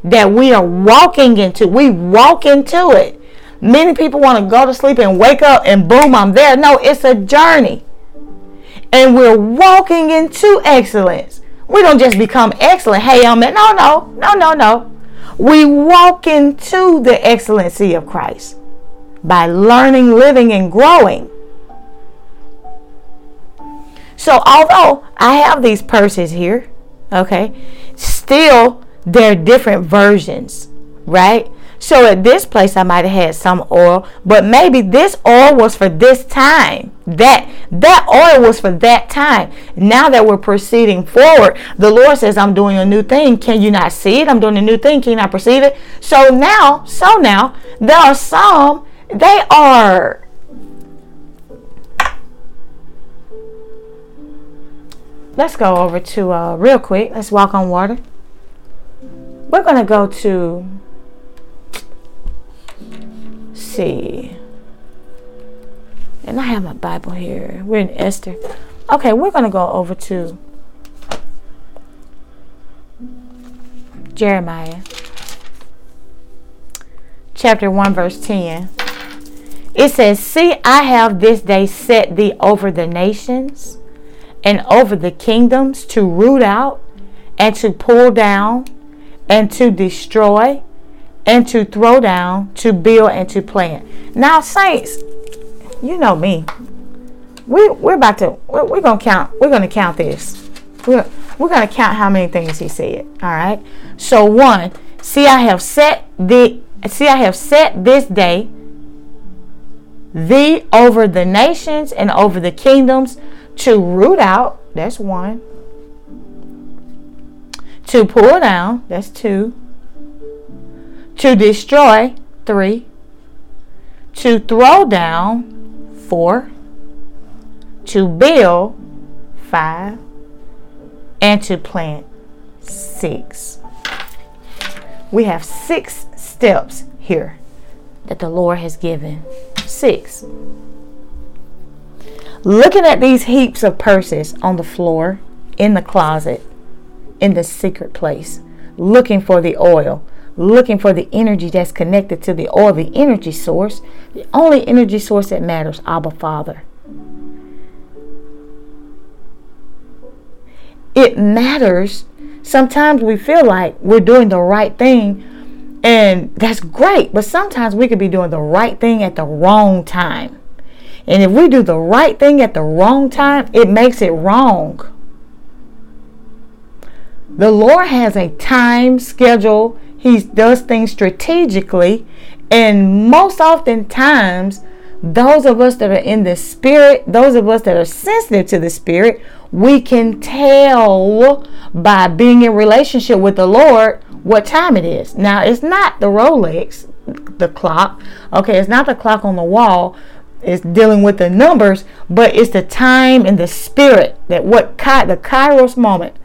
that we are walking into. We walk into it. Many people want to go to sleep and wake up and boom, I'm there. No, it's a journey. And we're walking into excellence. We don't just become excellent. Hey, I'm at. No, no, no, no, no. We walk into the excellency of Christ by learning, living, and growing. So, although I have these purses here, okay, still they're different versions, right? So at this place, I might have had some oil, but maybe this oil was for this time. That that oil was for that time. Now that we're proceeding forward, the Lord says, "I'm doing a new thing. Can you not see it? I'm doing a new thing. Can you not perceive it?" So now, so now, there are some. They are. Let's go over to uh, real quick. Let's walk on water we're going to go to see. And I have my Bible here. We're in Esther. Okay, we're going to go over to Jeremiah chapter 1 verse 10. It says, "See, I have this day set thee over the nations and over the kingdoms to root out and to pull down and to destroy and to throw down, to build and to plant. Now, saints, you know me. We we're about to we're, we're gonna count. We're gonna count this. We're we're gonna count how many things he said. All right. So one, see, I have set the see, I have set this day thee over the nations and over the kingdoms to root out. That's one to pull down, that's two. To destroy, three. To throw down, four. To build, five. And to plant, six. We have six steps here that the Lord has given. Six. Looking at these heaps of purses on the floor in the closet, in the secret place, looking for the oil, looking for the energy that's connected to the oil, the energy source, the only energy source that matters, Abba Father. It matters. Sometimes we feel like we're doing the right thing, and that's great, but sometimes we could be doing the right thing at the wrong time. And if we do the right thing at the wrong time, it makes it wrong. The Lord has a time schedule. He does things strategically. And most often times, those of us that are in the spirit, those of us that are sensitive to the spirit, we can tell by being in relationship with the Lord what time it is. Now, it's not the Rolex, the clock. Okay, it's not the clock on the wall. It's dealing with the numbers, but it's the time and the spirit that what the Kairos moment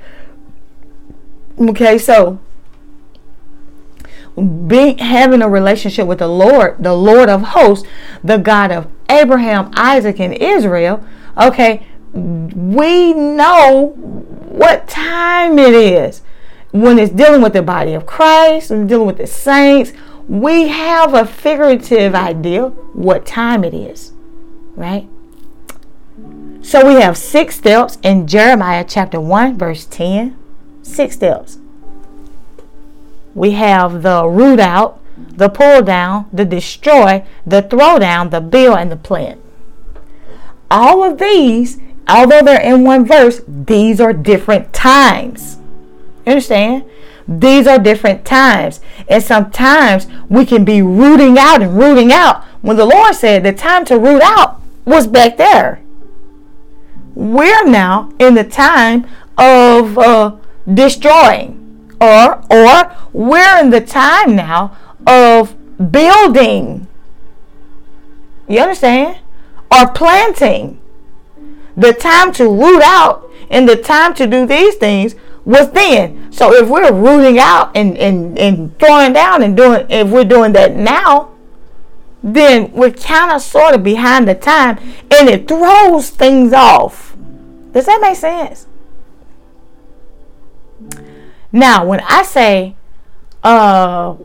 Okay, so being having a relationship with the Lord, the Lord of hosts, the God of Abraham, Isaac, and Israel, okay, we know what time it is. When it's dealing with the body of Christ and dealing with the saints, we have a figurative idea what time it is, right? So we have six steps in Jeremiah chapter 1, verse 10 six steps. We have the root out, the pull down, the destroy, the throw down, the build, and the plant. All of these, although they're in one verse, these are different times. You understand? These are different times. And sometimes we can be rooting out and rooting out when the Lord said the time to root out was back there. We're now in the time of uh, destroying or or we're in the time now of building. You understand? Or planting. The time to root out and the time to do these things was then. So if we're rooting out and and, and throwing down and doing if we're doing that now then we're kind of sort of behind the time and it throws things off. Does that make sense now, when I say uh,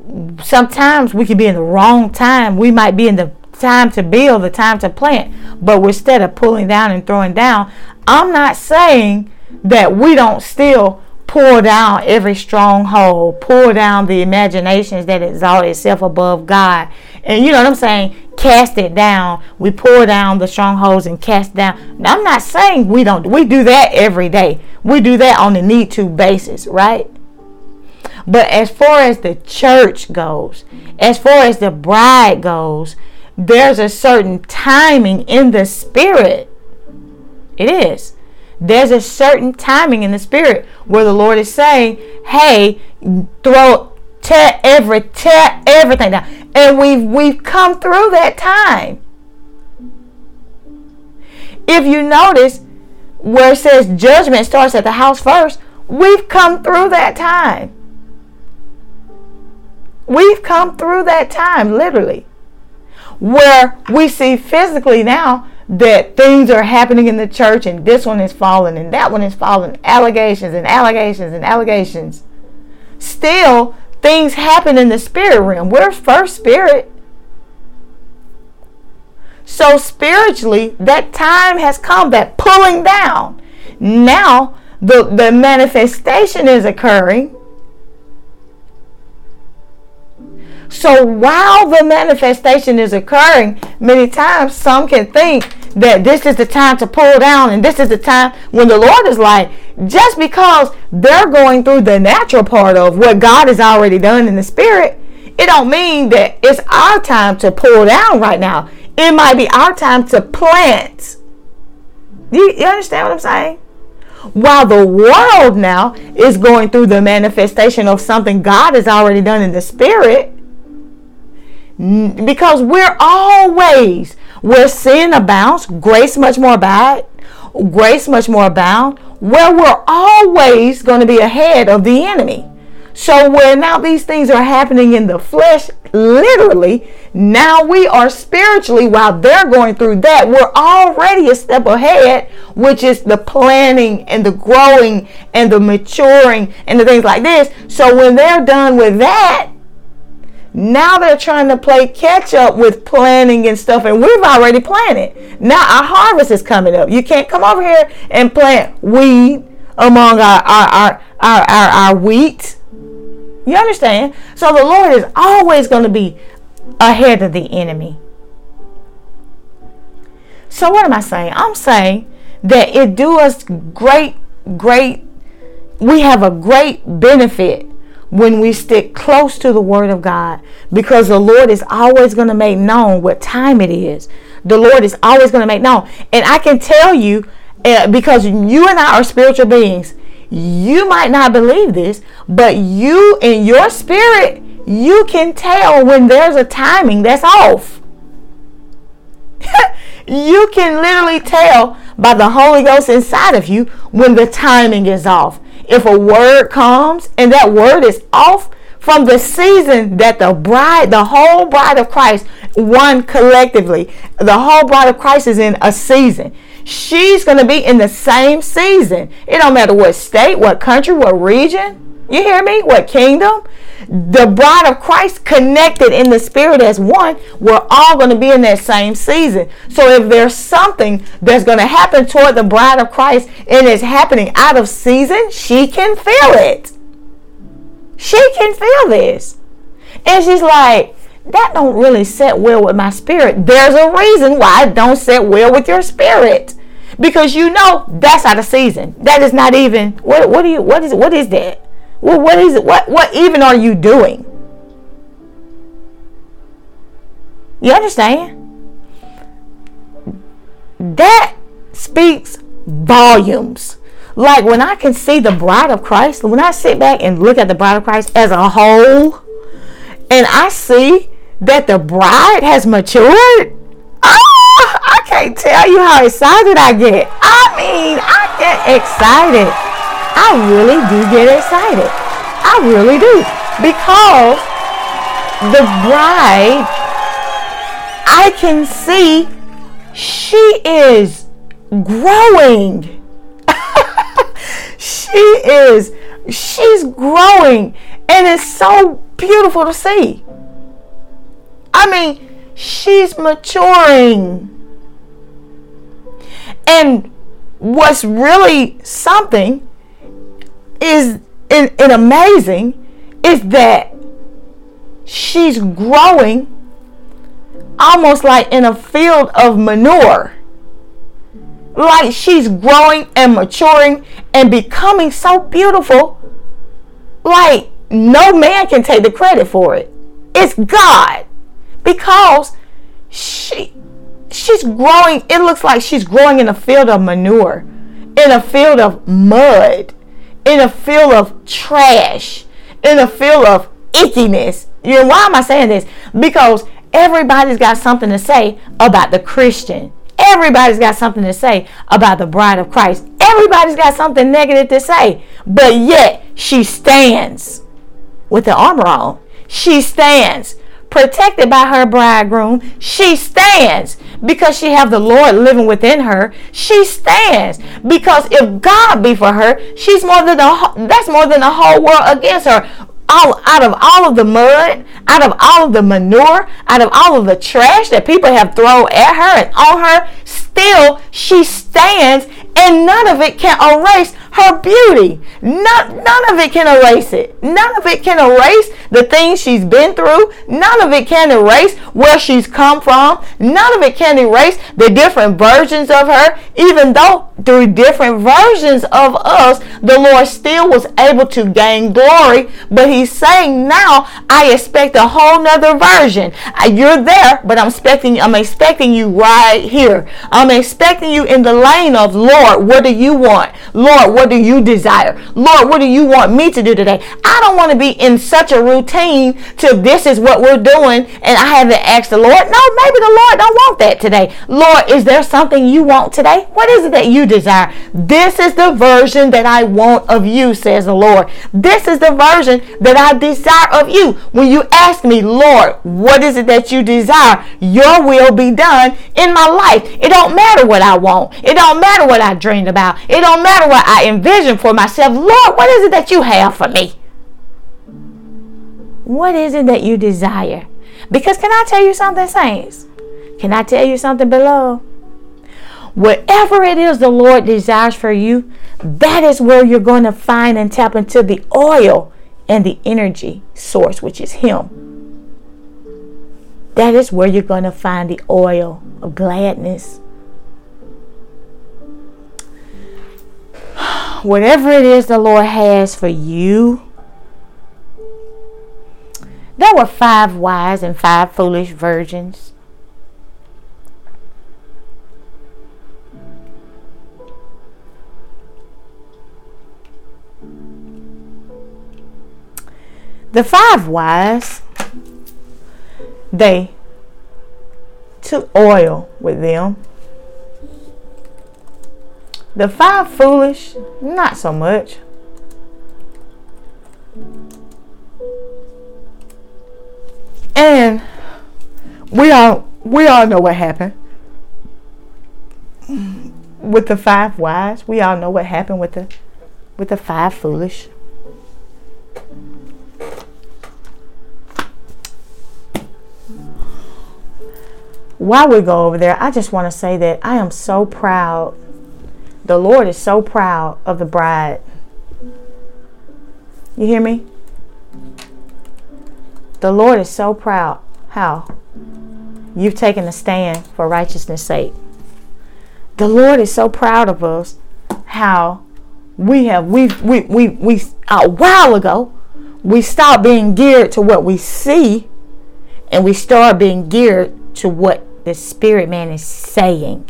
sometimes we can be in the wrong time, we might be in the time to build, the time to plant, but instead of pulling down and throwing down, I'm not saying that we don't still pull down every stronghold, pull down the imaginations that exalt itself above God. And you know what I'm saying? Cast it down. We pull down the strongholds and cast down. Now, I'm not saying we don't. We do that every day. We do that on a need to basis, right? But as far as the church goes, as far as the bride goes, there's a certain timing in the spirit. It is. There's a certain timing in the spirit where the Lord is saying, "Hey, throw tear every tear everything down." And we've we've come through that time. If you notice where it says judgment starts at the house first, we've come through that time. We've come through that time, literally, where we see physically now that things are happening in the church and this one is falling and that one is falling. Allegations and allegations and allegations. Still, things happen in the spirit realm. We're first spirit. So, spiritually, that time has come, that pulling down. Now, the, the manifestation is occurring So while the manifestation is occurring, many times some can think that this is the time to pull down and this is the time when the Lord is like, just because they're going through the natural part of what God has already done in the spirit, it don't mean that it's our time to pull down right now. It might be our time to plant. You, you understand what I'm saying? While the world now is going through the manifestation of something God has already done in the spirit, because we're always where sin abounds, grace much more abound, grace much more abound, where we're always going to be ahead of the enemy. So, where now these things are happening in the flesh, literally, now we are spiritually, while they're going through that, we're already a step ahead, which is the planning and the growing and the maturing and the things like this. So, when they're done with that, now they're trying to play catch up with planning and stuff, and we've already planted. Now our harvest is coming up. You can't come over here and plant weed among our our our our, our, our wheat you understand? So the Lord is always going to be ahead of the enemy. So what am I saying? I'm saying that it do us great, great, we have a great benefit when we stick close to the word of God because the Lord is always going to make known what time it is. The Lord is always going to make known. And I can tell you uh, because you and I are spiritual beings you might not believe this, but you in your spirit, you can tell when there's a timing that's off. [LAUGHS] you can literally tell by the Holy Ghost inside of you when the timing is off. If a word comes and that word is off from the season that the bride, the whole bride of Christ, one collectively, the whole bride of Christ is in a season she's going to be in the same season. It don't matter what state, what country, what region. You hear me? What kingdom? The bride of Christ connected in the spirit as one, we're all going to be in that same season. So if there's something that's going to happen toward the bride of Christ and it's happening out of season, she can feel it. She can feel this. And she's like, that don't really set well with my spirit. There's a reason why it don't set well with your spirit. Because you know that's out of season. That is not even what what do you what is what is that? Well, what is it? What what even are you doing? You understand? That speaks volumes. Like when I can see the bride of Christ, when I sit back and look at the bride of Christ as a whole, and I see that the bride has matured, oh, I can't tell you how excited I get. I mean, I get excited. I really do get excited. I really do. Because the bride, I can see she is growing. [LAUGHS] she is, she's growing. And it's so beautiful to see. I mean, she's maturing. And what's really something is and, and amazing is that she's growing almost like in a field of manure. Like she's growing and maturing and becoming so beautiful. Like no man can take the credit for it. It's God because she she's growing it looks like she's growing in a field of manure in a field of mud in a field of trash in a field of ickiness. You know why am i saying this? Because everybody's got something to say about the christian. Everybody's got something to say about the bride of christ. Everybody's got something negative to say. But yet she stands with the armor on. She stands protected by her bridegroom she stands. Because she have the lord living within her she stands. Because if god be for her she's more than the that's more than the whole world against her. All out of all of the mud out of all of the manure out of all of the trash that people have thrown at her and on her still she stands and none of it can erase her beauty. None, none of it can erase it. None of it can erase the things she's been through. None of it can erase where she's come from. None of it can erase the different versions of her. Even though through different versions of us, the Lord still was able to gain glory. But He's saying now, I expect a whole nother version. You're there, but I'm expecting I'm expecting you right here. Expecting you in the lane of Lord, what do you want? Lord, what do you desire? Lord, what do you want me to do today? I don't want to be in such a routine to this is what we're doing and I haven't asked the Lord. No, maybe the Lord don't want that today. Lord, is there something you want today? What is it that you desire. This is the version that I want of you, says the Lord. This is the version that I desire of you. When you ask me, Lord, what is it that you desire? Your will be done in my life. It don't matter what I want. It don't matter what I dreamed about. It don't matter what I envision for myself. Lord, what is it that you have for me? What is it that you desire? Because can I tell you something, saints? Can I tell you something below? Whatever it is the Lord desires for you, that is where you're going to find and tap into the oil and the energy source, which is Him. That is where you're going to find the oil of gladness. Whatever it is the Lord has for you, there were five wise and five foolish virgins. The five wise, they took oil with them. The five foolish, not so much. And we all we all know what happened with the five wise. We all know what happened with the with the five foolish. while we go over there, I just want to say that I am so proud. The Lord is so proud of the bride. You hear me? The Lord is so proud. How? You've taken a stand for righteousness' sake. The Lord is so proud of us. How we have we we we we a while ago we stopped being geared to what we see and we start being geared to what the spirit man is saying.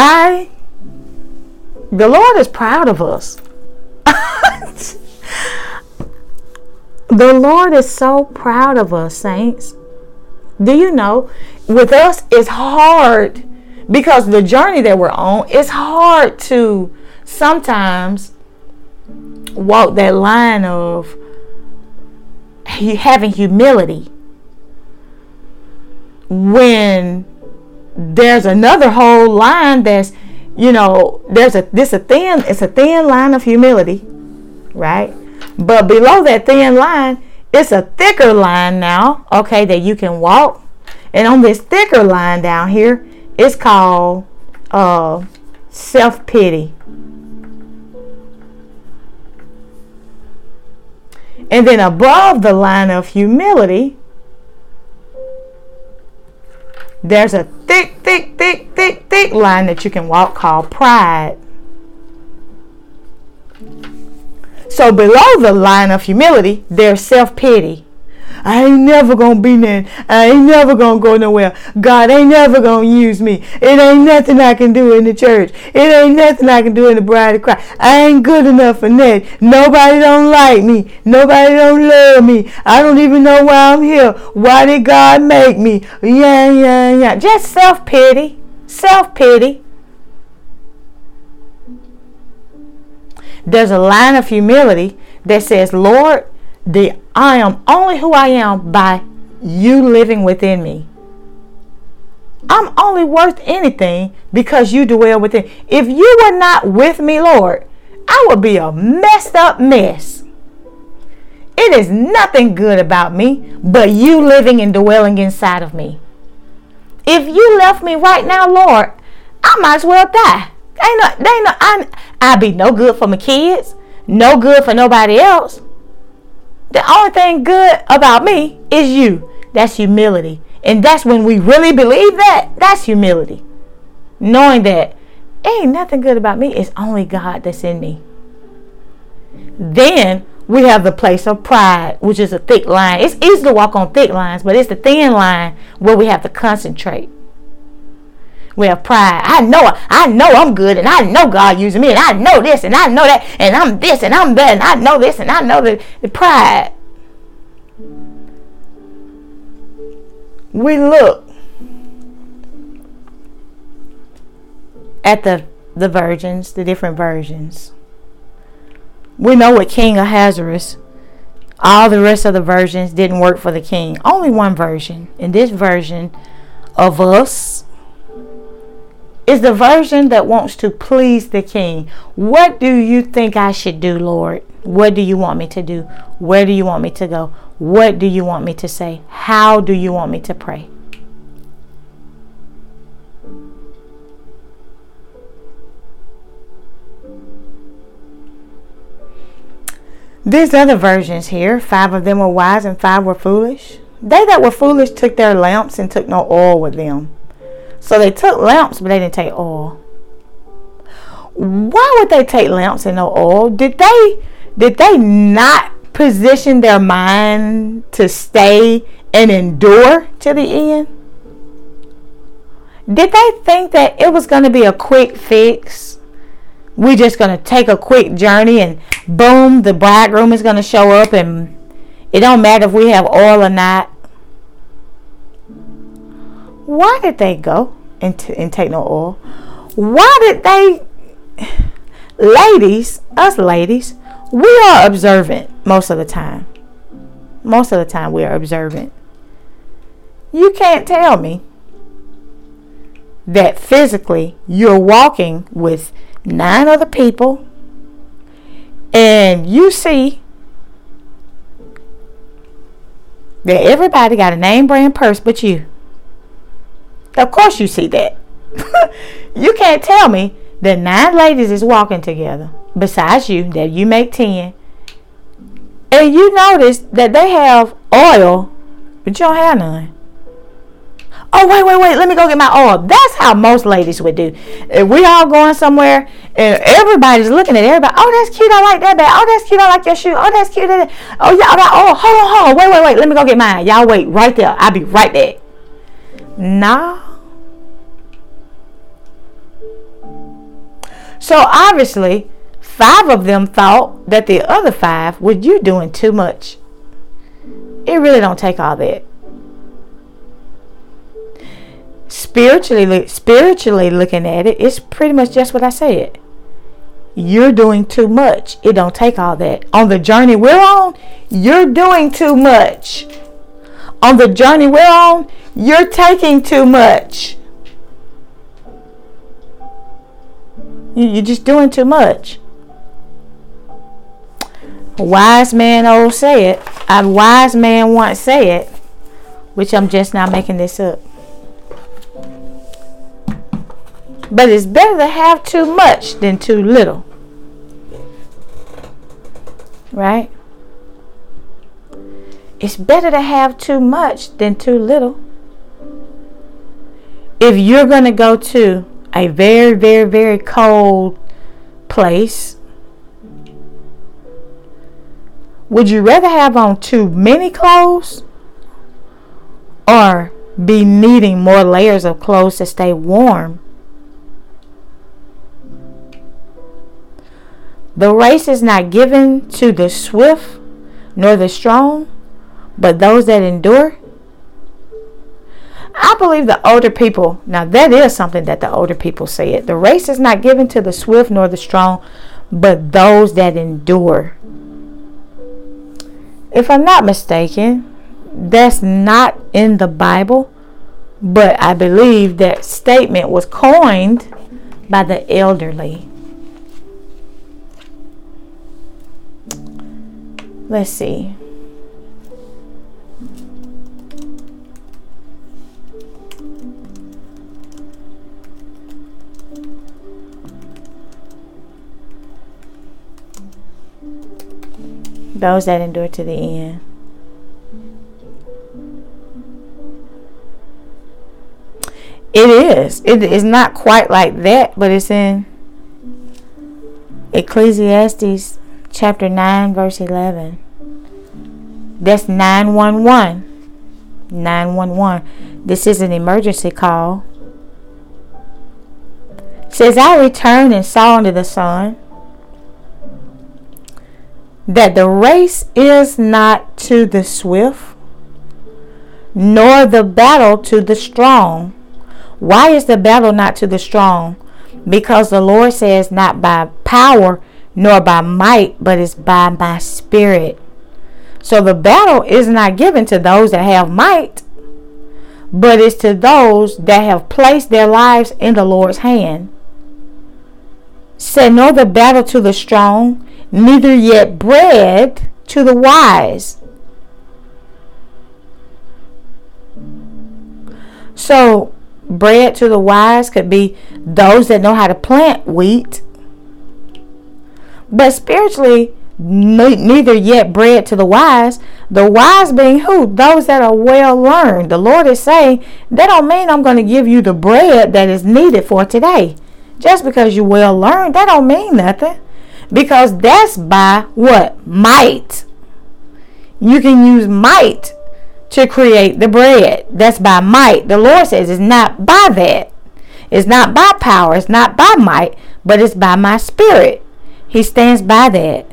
I, the Lord is proud of us. [LAUGHS] the Lord is so proud of us, saints. Do you know, with us, it's hard because the journey that we're on, it's hard to sometimes walk that line of having humility when there's another whole line that's you know there's a this a thin it's a thin line of humility right? But below that thin line it's a thicker line now okay that you can walk. And on this thicker line down here it's called uh self-pity. And then above the line of humility, there's a thick, thick, thick, thick, thick line that you can walk called pride. So below the line of humility, there's self pity. I ain't never gonna be there. I ain't never gonna go nowhere. God ain't never gonna use me. It ain't nothing I can do in the church. It ain't nothing I can do in the bride of Christ. I ain't good enough for that. Nobody don't like me. Nobody don't love me. I don't even know why I'm here. Why did God make me? Yeah, yeah, yeah. Just self pity. Self pity. There's a line of humility that says, Lord, the I am only who I am by you living within me. I'm only worth anything because you dwell within. If you were not with me, Lord, I would be a messed up mess. It is nothing good about me but you living and dwelling inside of me. If you left me right now, Lord, I might as well die. Ain't no, ain't no, I, I'd be no good for my kids, no good for nobody else. The only thing good about me is you. That's humility. And that's when we really believe that. That's humility. Knowing that ain't nothing good about me. It's only God that's in me. Then we have the place of pride, which is a thick line. It's easy to walk on thick lines, but it's the thin line where we have to concentrate. We pride. I know I know I'm good and I know God using me and I know this and I know that and I'm this and I'm that and I know this and I know that the pride. we look at the the virgins, the different versions. We know what King Ahasuerus, all the rest of the versions didn't work for the king. Only one version. And this version of us is the version that wants to please the king. What do you think I should do, Lord? What do you want me to do? Where do you want me to go? What do you want me to say? How do you want me to pray? These other versions here, five of them were wise and five were foolish. They that were foolish took their lamps and took no oil with them. So they took lamps, but they didn't take oil. Why would they take lamps and no oil? Did they did they not position their mind to stay and endure to the end? Did they think that it was going to be a quick fix? we're just going to take a quick journey and boom, the bridegroom is going to show up and it don't matter if we have oil or not. Why did they go and, t- and take no oil? Why did they, ladies, us ladies, we are observant most of the time. Most of the time, we are observant. You can't tell me that physically you're walking with nine other people, and you see that everybody got a name brand purse but you. Of course, you see that. [LAUGHS] you can't tell me that nine ladies is walking together besides you, that you make 10, and you notice that they have oil, but you don't have none. Oh, wait, wait, wait, let me go get my oil. That's how most ladies would do. If we all going somewhere and everybody's looking at everybody, oh, that's cute, I like that bag. Oh, that's cute, I like your shoe. Oh, that's cute. Oh, yeah, oh, hold on, hold on. Wait, wait, wait, let me go get mine. Y'all wait right there. I'll be right back. Nah. So obviously, five of them thought that the other five was you doing too much. It really don't take all that spiritually spiritually looking at it, it's pretty much just what I said. You're doing too much. It don't take all that. On the journey we're on, you're doing too much. On the journey we're on, you're taking too much. You're just doing too much. A wise man old say it. A wise man once said, which I'm just not making this up. But it's better to have too much than too little. Right? It's better to have too much than too little. If you're going to go to a very, very, very cold place, would you rather have on too many clothes or be needing more layers of clothes to stay warm The race is not given to the swift nor the strong, but those that endure. I believe the older people, now that is something that the older people say it. The race is not given to the swift nor the strong, but those that endure. If I'm not mistaken, that's not in the Bible, but I believe that statement was coined by the elderly. Let's see. Those that endure to the end. It is. It is not quite like that, but it's in Ecclesiastes chapter 9, verse 11. That's 911. 911. This is an emergency call. It says, I returned and saw under the sun that the race is not to the swift, nor the battle to the strong. Why is the battle not to the strong? Because the Lord says, not by power nor by might, but it's by my spirit. So the battle is not given to those that have might, but it's to those that have placed their lives in the Lord's hand. Said, nor the battle to the strong, neither yet bread to the wise. So, bread to the wise could be those that know how to plant wheat. But spiritually, neither yet bread to the wise. The wise being who? Those that are well learned. The Lord is saying, that don't mean I'm going to give you the bread that is needed for today. Just because you're well learned, that don't mean nothing. Because that's by what? Might. You can use might to create the bread. That's by might. The Lord says it's not by that. It's not by power. It's not by might, but it's by my spirit. He stands by that.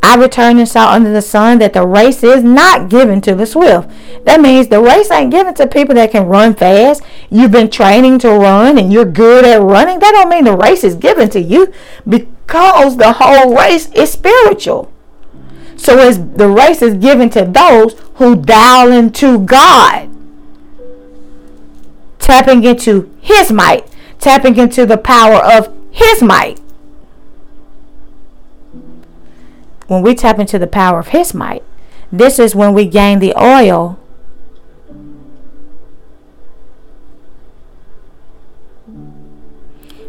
I returned and saw under the sun that the race is not given to the swift. That means the race ain't given to people that can run fast. You've been training to run and you're good at running. That don't mean the race is given to you because the whole race is spiritual. So as the race is given to those who dial into God, tapping into his might, tapping into the power of his might. when we tap into the power of His might, this is when we gain the oil.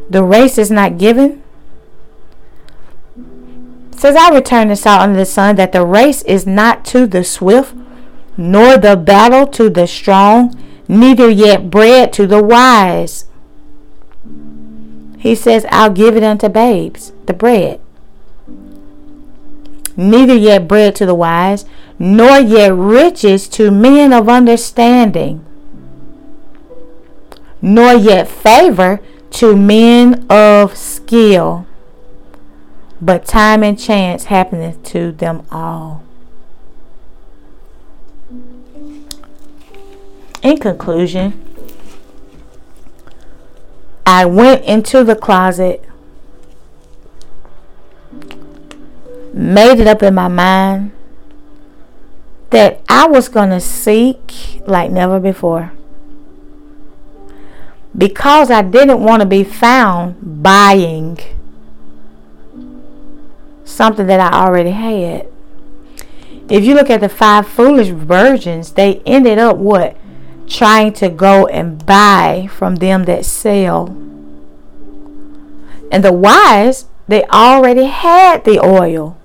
The race is not given. Says I return and saw under the sun that the race is not to the swift, nor the battle to the strong, neither yet bread to the wise. He says, I'll give it unto babes, the bread neither yet bread to the wise, nor yet riches to men of understanding, nor yet favor to men of skill. But time and chance happeneth to them all. In conclusion, I went into the closet made it up in my mind that I was going to seek like never before. Because I didn't want to be found buying something that I already had. If you look at the five foolish virgins, they ended up what? Trying to go and buy from them that sell. And the wise, they already had the oil.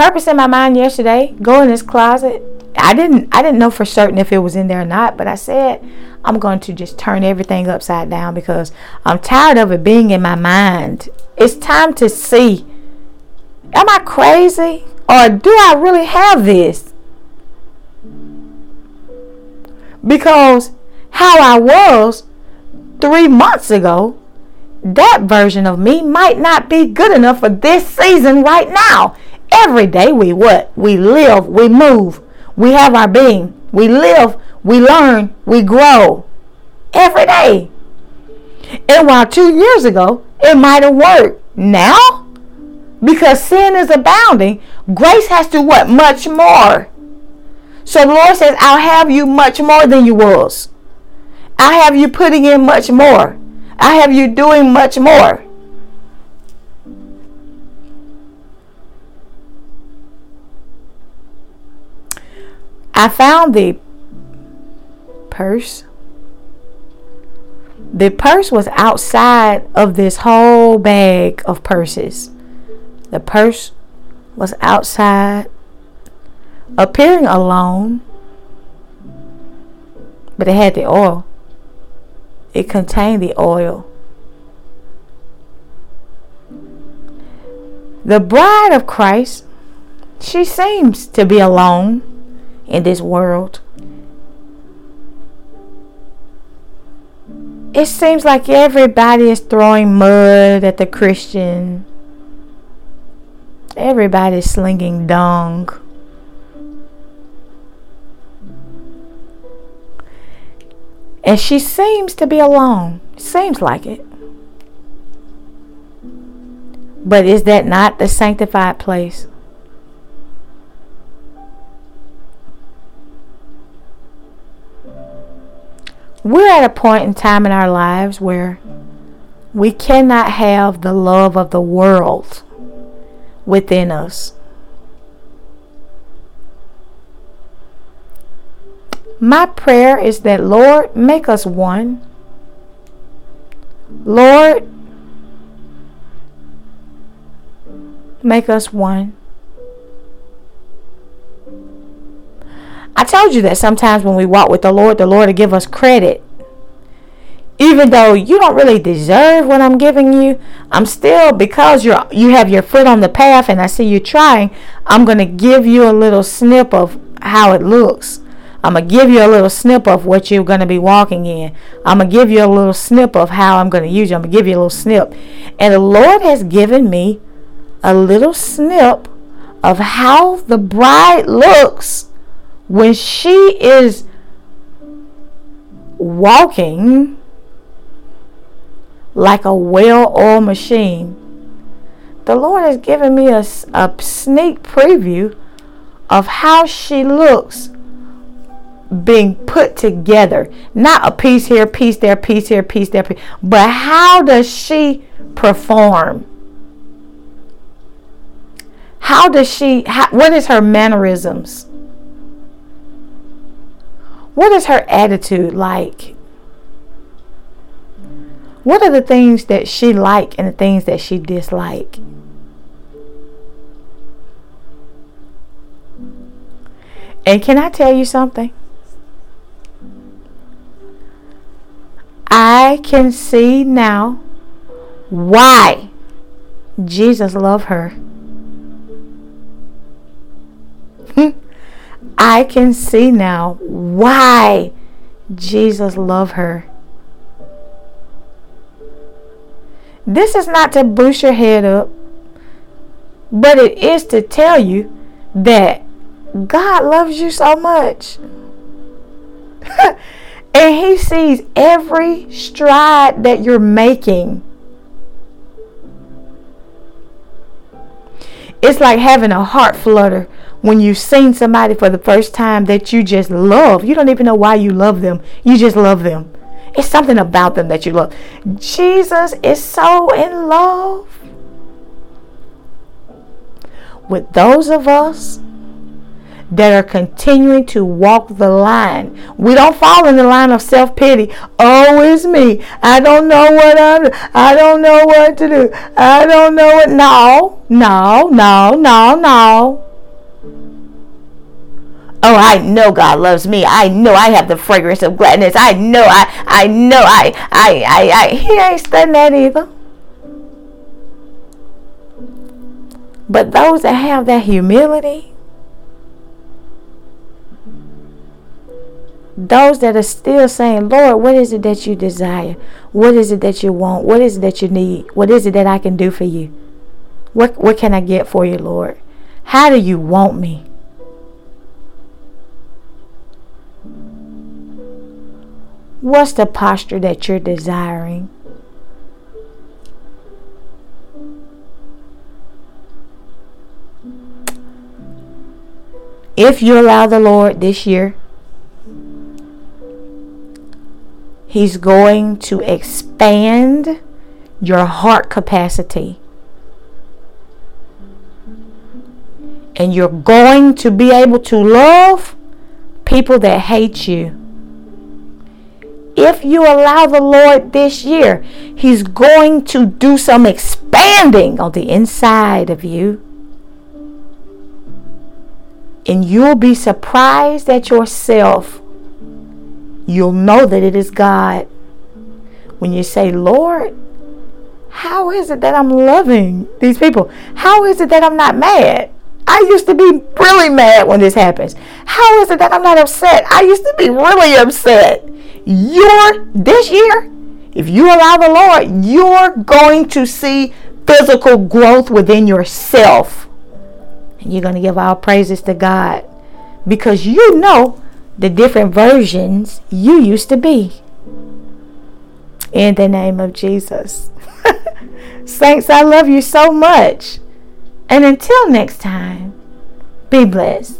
purpose in my mind yesterday, go in this closet. I didn't I didn't know for certain if it was in there or not, but I said I'm going to just turn everything upside down because I'm tired of it being in my mind. It's time to see am I crazy or do I really have this? Because how I was 3 months ago, that version of me might not be good enough for this season right now. Every day we what? We live, we move, we have our being. We live, we learn, we grow. Every day. And while two years ago it might have worked, now because sin is abounding, grace has to what? Much more. So the Lord says, I'll have you much more than you was. I have you putting in much more. I have you doing much more. I found the purse. The purse was outside of this whole bag of purses. The purse was outside, appearing alone, but it had the oil. It contained the oil. The bride of Christ, she seems to be alone in this world. It seems like everybody is throwing mud at the Christian. Everybody's slinging dung. And she seems to be alone. Seems like it. But is that not the sanctified place? We're at a point in time in our lives where we cannot have the love of the world within us. My prayer is that, Lord, make us one. Lord, make us one. Told you that sometimes when we walk with the Lord, the Lord will give us credit. Even though you don't really deserve what I'm giving you, I'm still because you're you have your foot on the path and I see you trying, I'm to give you a little snip of how it looks. I'm going to give you a little snip of what you're going to be walking in. I'm going to give you a little snip of how I'm going to use you. I'm going to give you a little snip. And the Lord has given me a little snip of how the bride looks when she is walking like a well oiled machine. The Lord has given me a, a sneak preview of how she looks being put together. Not a piece here, piece there, piece here, piece there, piece, but how does she perform? How does she, how, what is her mannerisms? What is her attitude like? What are the things that she like and the things that she dislike? And can I tell you something? I can see now why Jesus loved her. I can see now why Jesus loved her. This is not to boost your head up, but it is to tell you that God loves you so much. [LAUGHS] And he sees every stride that you're making. It's like having a heart flutter when you've seen somebody for the first time that you just love. You don't even know why you love them, you just love them. It's something about them that you love. Jesus is so in love with those of us that are continuing to walk the line. We don't fall in the line of self pity. Oh, it's me. I don't know what I'm. I don't know what to do. I don't know what. No, no, no, no, no. Oh, I know God loves me. I know I have the fragrance of gladness. I know I. I know I. I. I. I. He ain't studying that either. But those that have that humility those that are still saying, Lord, what is it that you desire? What is it that you want? What is it that you need? What is it that I can do for you? What, what can I get for you, Lord? How do you want me? What's the posture that you're desiring? If you allow the Lord this year He's going to expand your heart capacity. And you're going to be able to love people that hate you. If you allow the Lord this year, He's going to do some expanding on the inside of you. And you'll be surprised at yourself you'll know that it is God. When you say, Lord, how is it that I'm loving these people? How is it that I'm not mad? I used to be really mad when this happens. How is it that I'm not upset? I used to be really upset. You're this year, if you allow the Lord, you're going to see physical growth within yourself. And you're going to give all praises to God because you know the different versions you used to be. in the name of Jesus. [LAUGHS] Saints, I love you so much. And until next time, be blessed.